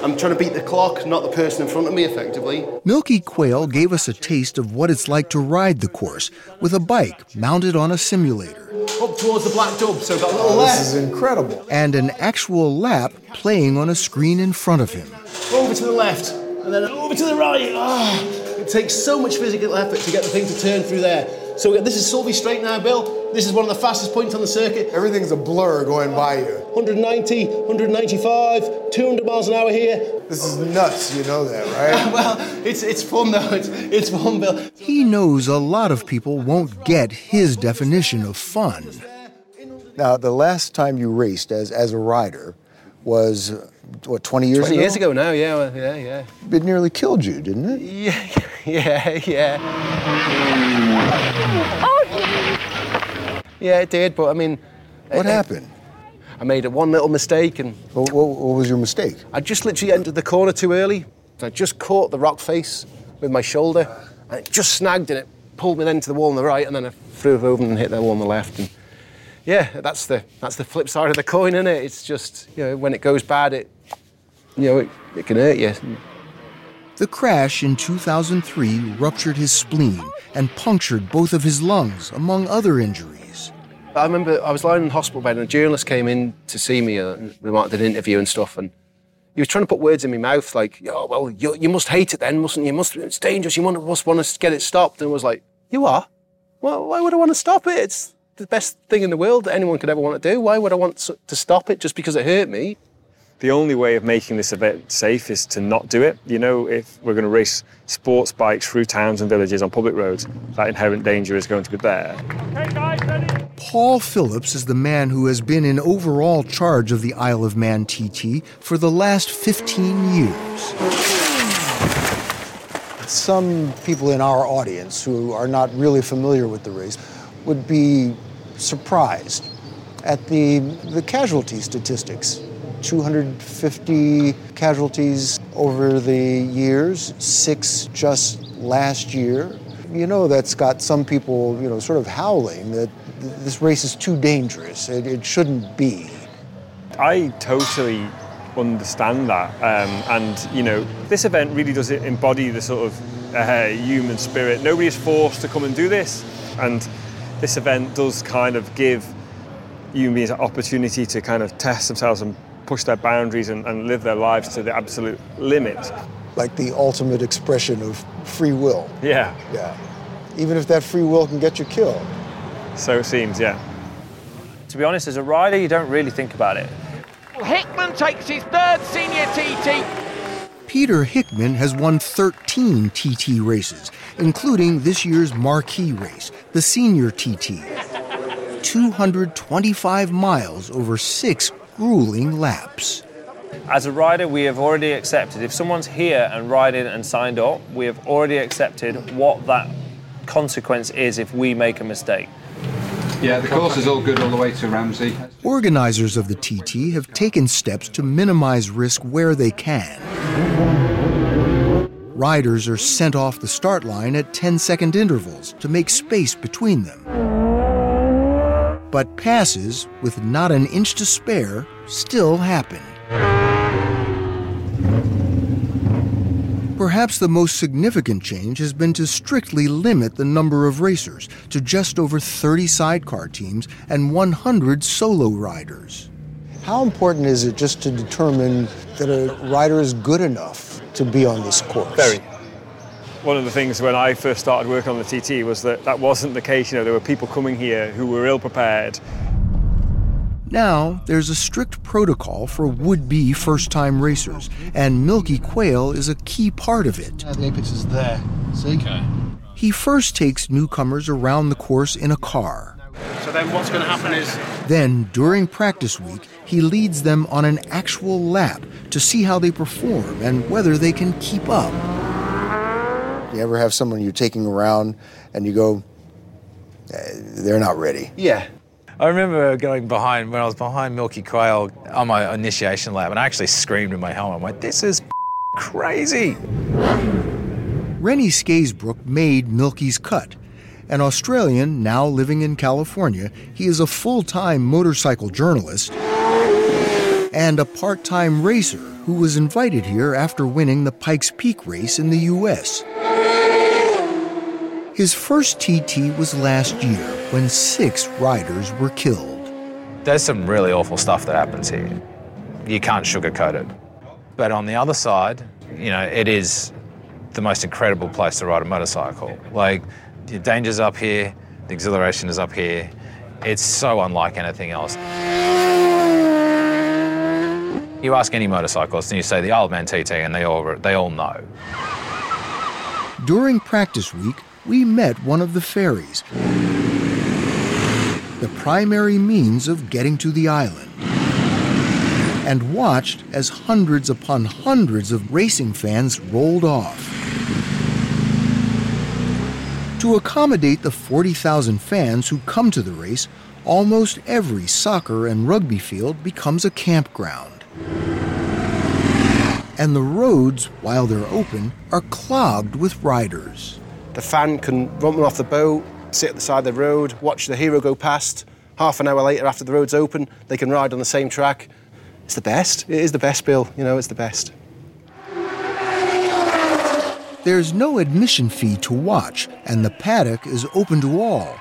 I'm trying to beat the clock, not the person in front of me, effectively. Milky Quayle gave us a taste of what it's like to ride the course with a bike mounted on a simulator. Up towards the black dub, so got a little Oh, left. this is incredible. And an actual lap playing on a screen in front of him. Over to the left, and then over to the right. Ah, it takes so much physical effort to get the thing to turn through there. So this is Sulby Straight now, Bill. This is one of the fastest points on the circuit. Everything's a blur going by you. 190, 195, 200 miles an hour here. This is nuts, you know that, right? well, it's it's fun though. It's it's fun, Bill. He knows a lot of people won't get his definition of fun. Now, the last time you raced as, as a rider was, what, 20 years 20 ago? years ago now, yeah, well, yeah, yeah. It nearly killed you, didn't it? Yeah, yeah, yeah. Oh! Yeah, it did, but I mean. What it- happened? I made a one little mistake and. What, what, what was your mistake? I just literally entered the corner too early. I just caught the rock face with my shoulder and it just snagged and it pulled me then to the wall on the right and then I threw it over and hit the wall on the left. And yeah, that's the that's the flip side of the coin, isn't it? It's just, you know, when it goes bad, it, you know, it, it can hurt you. The crash in 2003 ruptured his spleen and punctured both of his lungs, among other injuries. I remember I was lying in the hospital bed and a journalist came in to see me and we wanted an interview and stuff. And he was trying to put words in my mouth like, oh, well, you, you must hate it then, mustn't you? Must, it's dangerous. You must want to get it stopped. And I was like, you are? Well, why would I want to stop it? It's the best thing in the world that anyone could ever want to do. Why would I want to stop it just because it hurt me? The only way of making this event safe is to not do it. You know, if we're going to race sports bikes through towns and villages on public roads, that inherent danger is going to be there. Paul Phillips is the man who has been in overall charge of the Isle of Man TT for the last 15 years. Some people in our audience who are not really familiar with the race would be surprised at the, the casualty statistics. 250 casualties over the years, six just last year. You know, that's got some people, you know, sort of howling that this race is too dangerous. It, it shouldn't be. I totally understand that, um, and you know, this event really does embody the sort of uh, human spirit. Nobody is forced to come and do this, and this event does kind of give human beings an opportunity to kind of test themselves and push their boundaries and, and live their lives to the absolute limit. Like the ultimate expression of free will. Yeah. Yeah. even if that free will can get you killed. So it seems, yeah. To be honest, as a rider, you don't really think about it. Hickman takes his third senior TT. Peter Hickman has won 13 TT races, including this year's marquee race, the Senior TT. 225 miles over six grueling laps. As a rider, we have already accepted. If someone's here and riding and signed up, we have already accepted what that consequence is if we make a mistake. Yeah, the course is all good all the way to Ramsey. Organizers of the TT have taken steps to minimize risk where they can. Riders are sent off the start line at 10 second intervals to make space between them. But passes, with not an inch to spare, still happen. Perhaps the most significant change has been to strictly limit the number of racers to just over 30 sidecar teams and 100 solo riders. How important is it just to determine that a rider is good enough to be on this course? Very. One of the things when I first started working on the TT was that that wasn't the case. You know, there were people coming here who were ill prepared. Now, there's a strict protocol for would be first time racers, and Milky Quayle is a key part of it. the apex is there. See? Okay. He first takes newcomers around the course in a car. So then what's going to happen is Then, during practice week, he leads them on an actual lap to see how they perform and whether they can keep up. You ever have someone you're taking around and you go, "Eh, they're not ready? Yeah. I remember going behind when I was behind Milky Quayle on my initiation lap, and I actually screamed in my helmet. I'm like, "This is crazy!" Rennie Scaysbrook made Milky's cut. An Australian now living in California, he is a full time motorcycle journalist and a part time racer who was invited here after winning the Pikes Peak race in the U.S. His first TT was last year when six riders were killed. There's some really awful stuff that happens here. You can't sugarcoat it. But on the other side, you know, it is the most incredible place to ride a motorcycle. Like, the danger's up here, the exhilaration is up here. It's so unlike anything else. You ask any motorcyclist and you say the Old Man TT, and they all, they all know. During practice week, we met one of the ferries, the primary means of getting to the island, and watched as hundreds upon hundreds of racing fans rolled off. To accommodate the 40,000 fans who come to the race, almost every soccer and rugby field becomes a campground. And the roads, while they're open, are clogged with riders. The fan can run off the boat, sit at the side of the road, watch the hero go past. Half an hour later, after the road's open, they can ride on the same track. It's the best. It is the best, Bill. You know, it's the best. There's no admission fee to watch, and the paddock is open to all.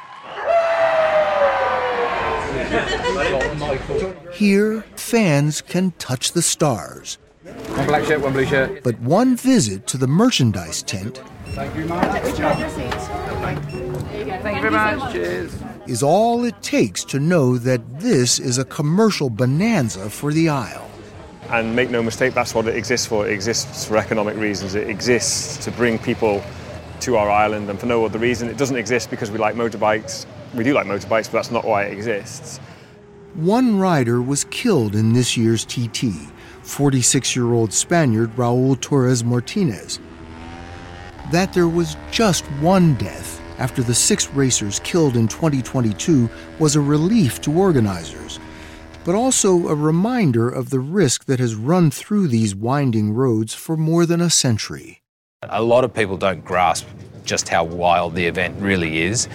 Here, fans can touch the stars. One black shirt, one blue shirt. But one visit to the merchandise tent Thank you very much. Thank you very much. Cheers. is all it takes to know that this is a commercial bonanza for the Isle. And make no mistake, that's what it exists for. It exists for economic reasons. It exists to bring people to our island and for no other reason. It doesn't exist because we like motorbikes. We do like motorbikes, but that's not why it exists. One rider was killed in this year's TT 46 year old Spaniard Raul Torres Martinez. That there was just one death after the six racers killed in 2022 was a relief to organizers, but also a reminder of the risk that has run through these winding roads for more than a century. A lot of people don't grasp just how wild the event really is.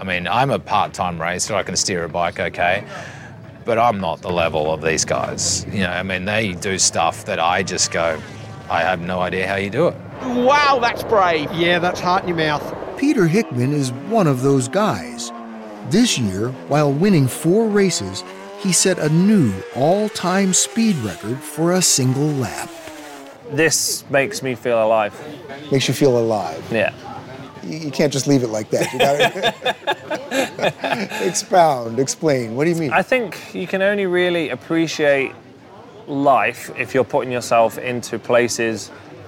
I mean, I'm a part time racer, I can steer a bike okay, but I'm not the level of these guys. You know, I mean, they do stuff that I just go, I have no idea how you do it. Wow, that's brave. Yeah, that's heart in your mouth. Peter Hickman is one of those guys. This year, while winning four races, he set a new all time speed record for a single lap. This makes me feel alive. Makes you feel alive. Yeah. You, you can't just leave it like that. You gotta expound, explain. What do you mean? I think you can only really appreciate life if you're putting yourself into places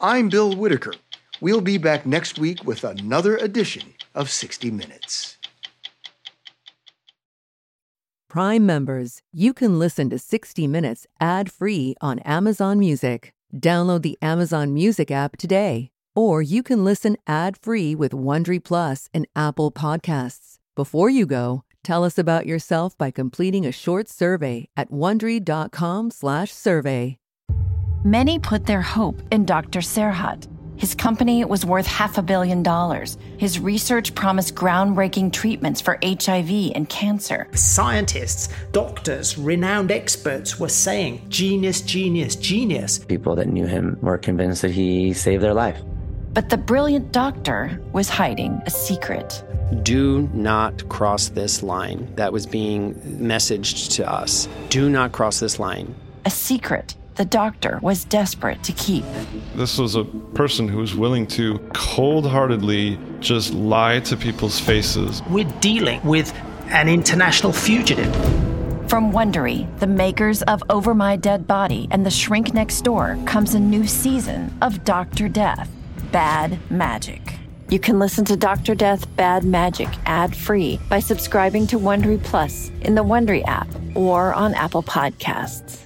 I'm Bill Whitaker. We'll be back next week with another edition of 60 Minutes. Prime members, you can listen to 60 Minutes ad free on Amazon Music. Download the Amazon Music app today, or you can listen ad free with Wondery Plus and Apple Podcasts. Before you go, tell us about yourself by completing a short survey at wondery.com/survey. Many put their hope in Dr. Serhat. His company was worth half a billion dollars. His research promised groundbreaking treatments for HIV and cancer. Scientists, doctors, renowned experts were saying genius, genius, genius. People that knew him were convinced that he saved their life. But the brilliant doctor was hiding a secret. Do not cross this line that was being messaged to us. Do not cross this line. A secret the doctor was desperate to keep. This was a person who was willing to cold heartedly just lie to people's faces. We're dealing with an international fugitive. From Wondery, the makers of Over My Dead Body and The Shrink Next Door, comes a new season of Dr. Death Bad Magic. You can listen to Dr. Death Bad Magic ad free by subscribing to Wondery Plus in the Wondery app or on Apple Podcasts.